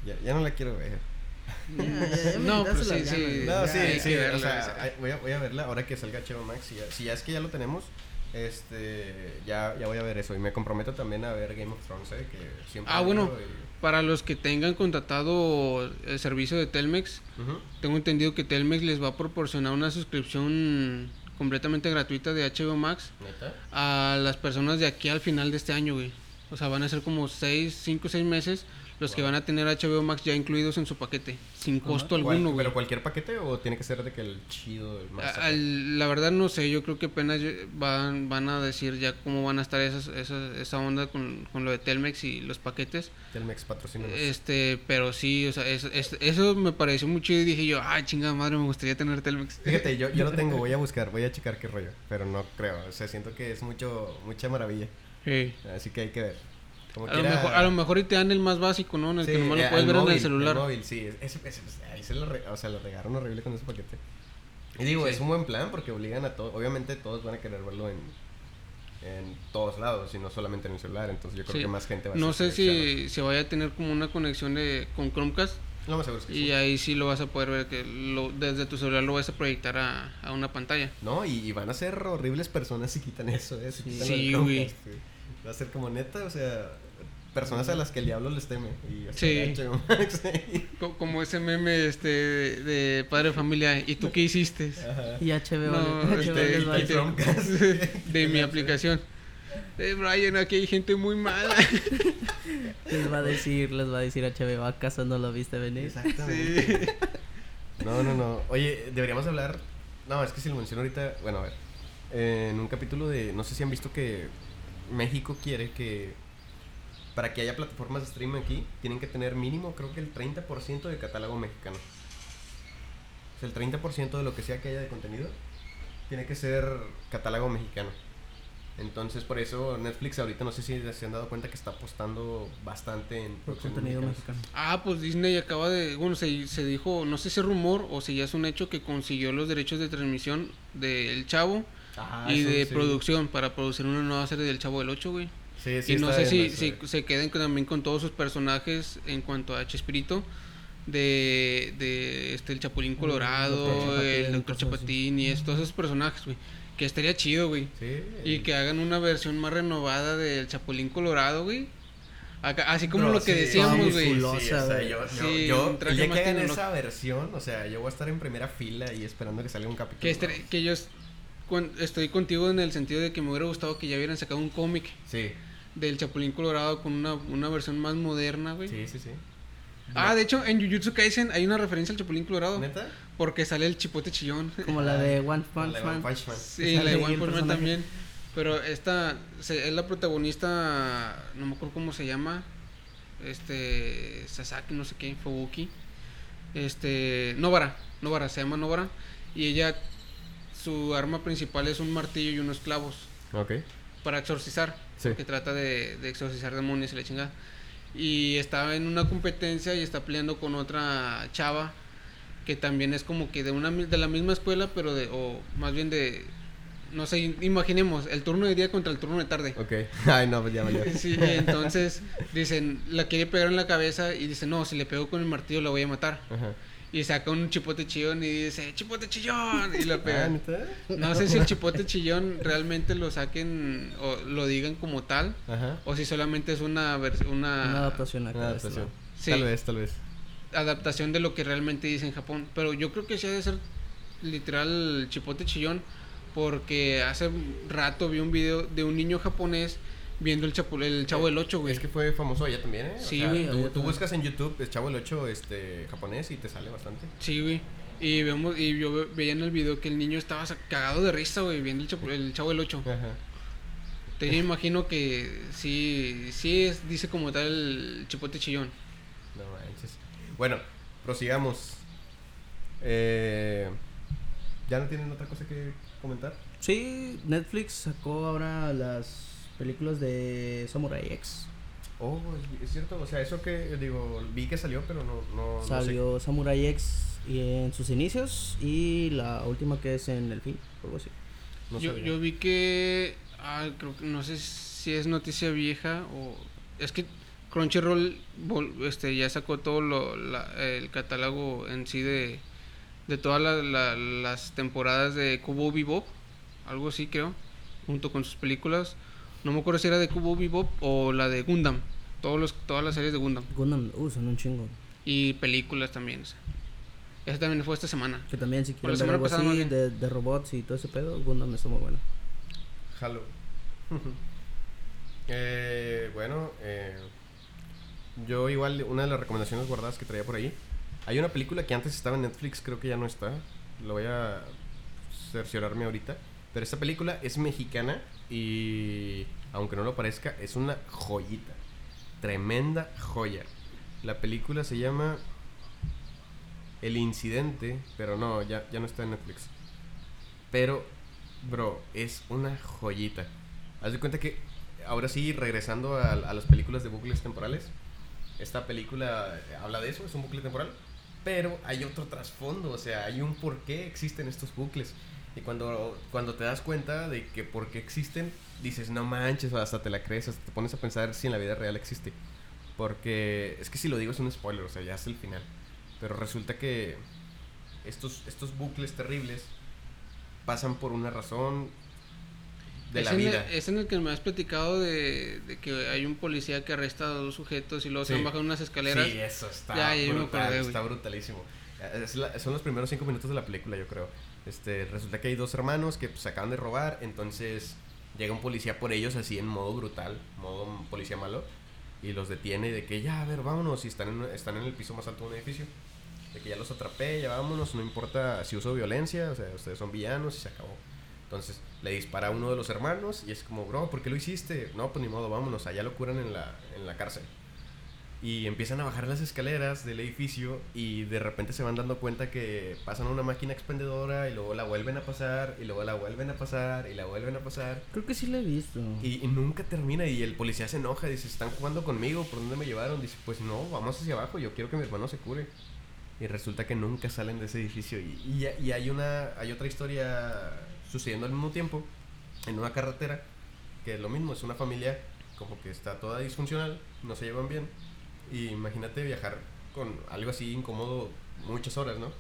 Ya, ya no la quiero ver. Ya, ya, ya No, pero sí, sí. No, Ya, sí, sí. o sea, voy, a, voy a verla ahora que salga Chero Max. Si ya, si ya es que ya lo tenemos, Este, ya, ya voy a ver eso. Y me comprometo también a ver Game of Thrones, eh, que siempre. Ah, bueno. y- Para los que tengan contratado el servicio de Telmex, tengo entendido que Telmex les va a proporcionar una suscripción completamente gratuita de HBO Max ¿Neta? a las personas de aquí al final de este año, güey. O sea, van a ser como 6, 5, 6 meses los que van a tener HBO Max ya incluidos en su paquete, sin costo ¿Cuál- alguno, güey. ¿Pero cualquier paquete o tiene que ser de que el chido, el más. La verdad no sé, yo creo que apenas van, van a decir ya cómo van a estar esas, esas- esa onda con, con lo de Telmex y los paquetes. Telmex patrocina. Este, pero sí, o sea, es- es- eso me pareció muy chido y dije yo, ay, chingada madre, me gustaría tener Telmex. Fíjate, yo, yo lo tengo, voy a buscar, voy a checar qué rollo. Pero no creo, o sea, siento que es mucho, mucha maravilla. Sí. Así que hay que ver. Como A lo, mejor, a lo mejor y te dan el más básico, ¿no? En el Sí, que nomás eh, lo puedes al ver en el celular. móvil, sí. Ese, ese- pues, ahí se lo, re- o sea, lo regaron horrible con ese paquete. Y digo, Sí. es un buen plan porque obligan a todos. Obviamente todos van a querer verlo en, en todos lados y no solamente en el celular. Entonces yo creo Sí. que más gente va a No sé si se vaya a tener como una conexión de, con Chromecast lo- más seguro es que y sí. ahí sí lo vas a poder ver, que lo, desde tu celular lo vas a proyectar a, a una pantalla. No, y, y van a ser horribles personas si quitan eso, ¿eh? Si quitan Sí, güey. Va a ser como neta, o sea, personas a las que el diablo les teme. Y Sí. HBO Max, sí. Co- Como ese meme este de, de padre de familia, ¿y tú qué hiciste? Ajá. Y HBO, No, este, HBO Chromecast. de mi aplicación. Eh, Brian, aquí hay gente muy mala. les va a decir, les va a decir HBO, ¿acaso no lo viste venir? Exactamente. No, no, no. Oye, deberíamos hablar. No, es que si lo menciono ahorita. Bueno, a ver. eh, en un capítulo de. No sé si han visto que México quiere que. Para que haya plataformas de streaming aquí, tienen que tener mínimo, creo que el 30% de catálogo mexicano. O sea, el 30% de lo que sea que haya de contenido tiene que ser catálogo mexicano. Entonces, por eso Netflix ahorita no sé si se han dado cuenta que está apostando bastante en contenido mexicano. Ah, pues Disney acaba de, bueno, se, se dijo, no sé si es rumor o si ya es un hecho que consiguió los derechos de transmisión del Chavo Y eso de sí. producción para producir una nueva serie del Chavo del 8, güey. Sí, sí y no sé si, eso, si se queden también con todos sus personajes en cuanto a Chespirito. De, de este el Chapulín El Colorado. Chapatín, el Doctor. Chapatín y es- todos esos personajes, güey. Que estaría chido, güey. Sí. Y que hagan una versión más renovada del Chapulín Colorado, güey. Acá- así como lo que sí, decíamos, güey. sí, o sea, güey. yo, yo, Sí, yo- día más que hagan esa versión, o sea, yo voy a estar en primera fila y esperando que salga un capítulo. Que, yo cuan- estoy contigo en el sentido de que me hubiera gustado que ya hubieran sacado un cómic Sí, del Chapulín Colorado con una, una versión más moderna, güey. sí, sí, sí. Ah, de hecho, en Jujutsu Kaisen hay una referencia al Chapulín Colorado. ¿Neta? Porque sale el chipote chillón. Como la de One Punch Man. One Punch Man. Sí, la de One Punch Man también. Pero esta se- es la protagonista, no me acuerdo cómo se llama. Este, Sasaki, no sé qué, Fubuki. Este, Novara, Novara, se llama Novara. Y ella, su arma principal es un martillo y unos clavos Ok. para exorcizar. Sí. Que trata de, de exorcizar demonios y la chingada. Y estaba en una competencia y está peleando con otra chava que también es como que de una de la misma escuela, pero de o más bien de no sé, imaginemos el turno de día contra el turno de tarde. Ok. Ay, no, pues ya valió. Sí, entonces dicen, la quiere pegar en la cabeza y dice, "No, si le pego con el martillo la voy a matar." Ajá. Y saca un chipote chillón y dice, "Chipote chillón" y lo pega. Ah, ¿neta? No sé si el chipote chillón realmente lo saquen o lo digan como tal Ajá. o si solamente es una una, Una adaptación acá. Una este adaptación. Sí. Tal vez, tal vez. adaptación de lo que realmente dice en Japón. Pero yo creo que sí ha de ser literal chipote chillón porque hace rato vi un video de un niño japonés viendo el, chapu- el chavo del 8, güey. Es que fue famoso allá también, ¿eh? O Sí, sea, güey, Tú, buscas en YouTube el Chavo el 8 este, japonés y te sale bastante. Sí, güey. Y vemos y yo ve- veía en el video que el niño estaba cagado de risa, güey, viendo el, chapu- el chavo del 8. Ajá. Yo imagino que sí sí es, dice como tal el chipote chillón. No manches. Bueno, prosigamos. Eh, ¿Ya no tienen otra cosa que comentar? Sí, Netflix sacó ahora las películas de Samurai X. Oh, es- cierto. O sea, eso que digo, vi que salió, pero no, no, no sé. Salió Samurai X y en sus inicios y la última que es en el fin, algo así. No yo, yo vi que ah, creo que no sé si es noticia vieja o es que Crunchyroll vol- este ya sacó todo lo, la- el catálogo en sí de, de todas la- la- las temporadas de Kubo Bebop, algo así creo. junto con sus películas. No me acuerdo si era de Kubo Bebop o la de Gundam. Todos los, todas las series de Gundam. Gundam, uh, son un chingo. Y películas también. o sea. Esa también fue esta semana. Que también si quieren ver semana algo así de robots y todo ese pedo, Gundam está muy bueno. Halo. Eh, bueno, eh, yo igual una de las recomendaciones guardadas que traía por ahí. Hay una película que antes estaba en Netflix, creo que ya no está. Lo voy a cerciorarme ahorita. Pero esta película es mexicana y, aunque no lo parezca, es una joyita. Tremenda joya. La película se llama El Incidente, pero no, ya, ya no está en Netflix. Pero, bro, es una joyita. Haz de cuenta que, ahora sí, regresando a, a las películas de bucles temporales, esta película habla de eso, es un bucle temporal, pero hay otro trasfondo, o sea, hay un por qué existen estos bucles. Y cuando, cuando te das cuenta de que por qué existen, dices, no manches, hasta te la crees, hasta te pones a pensar si en la vida real existe. Porque es que si lo digo es un spoiler, o sea, ya es el final. Pero resulta que estos, estos bucles terribles pasan por una razón de es la vida. El, es en el que me has platicado de, de que hay un policía que arresta a dos sujetos y luego se Sí. van bajando unas escaleras. Sí, eso está Ya, brutal, acordé, está brutalísimo. Es la- son los primeros cinco minutos de la película, yo creo. Este, resulta que hay dos hermanos que pues, se acaban de robar, entonces llega un policía por ellos así en modo brutal, modo policía malo, y los detiene de que ya, a ver, vámonos, y están en, están en el piso más alto de un edificio. De que ya los atrapé, ya vámonos, no importa si uso violencia, o sea, ustedes son villanos y se acabó. Entonces le dispara a uno de los hermanos y es como, bro, ¿por qué lo hiciste? No, pues ni modo, vámonos, allá lo curan en la, en la cárcel. Y empiezan a bajar las escaleras del edificio y de repente se van dando cuenta que pasan una máquina expendedora y luego la vuelven a pasar y luego la vuelven a pasar y la vuelven a pasar. Creo que sí la he visto. Y, y nunca termina y el policía se enoja, dice, están jugando conmigo, ¿por dónde me llevaron? Dice, pues no, vamos hacia abajo, yo quiero que mi hermano se cure. Y resulta que nunca salen de ese edificio. Y, y, y hay, una, hay otra historia sucediendo al mismo tiempo, en una carretera, que es lo mismo, es una familia como que está toda disfuncional, no se llevan bien. Y imagínate viajar con algo así incómodo muchas horas, ¿no?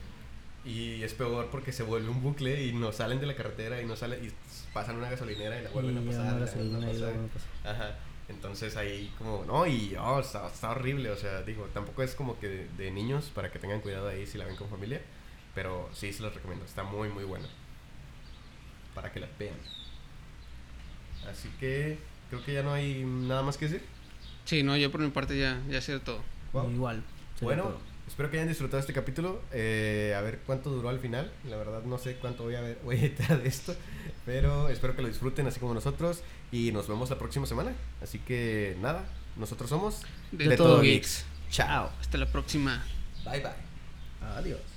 Y es peor porque se vuelve un bucle y no salen de la carretera y no salen y pasan una gasolinera y la vuelven y a pasar. y la la a gasolina y pasa. Ajá. Entonces ahí como, no, y oh, está, está horrible, o sea, digo, tampoco es como que de, de niños para que tengan cuidado ahí si la ven con familia, pero sí se los recomiendo, está muy muy buena. Para que la vean. Así que creo que ya no hay nada más que decir. Sí, no, yo por mi parte ya, ya sé todo. Wow. Igual. Bueno, todo. espero que hayan disfrutado este capítulo. eh, a ver cuánto duró al final. La verdad no sé cuánto voy a ver, voy a editar de esto. Pero espero que lo disfruten así como nosotros. Y nos vemos la próxima semana. Así que nada, nosotros somos De Todo Geeks. Chao. Hasta la próxima. Bye bye. Adiós.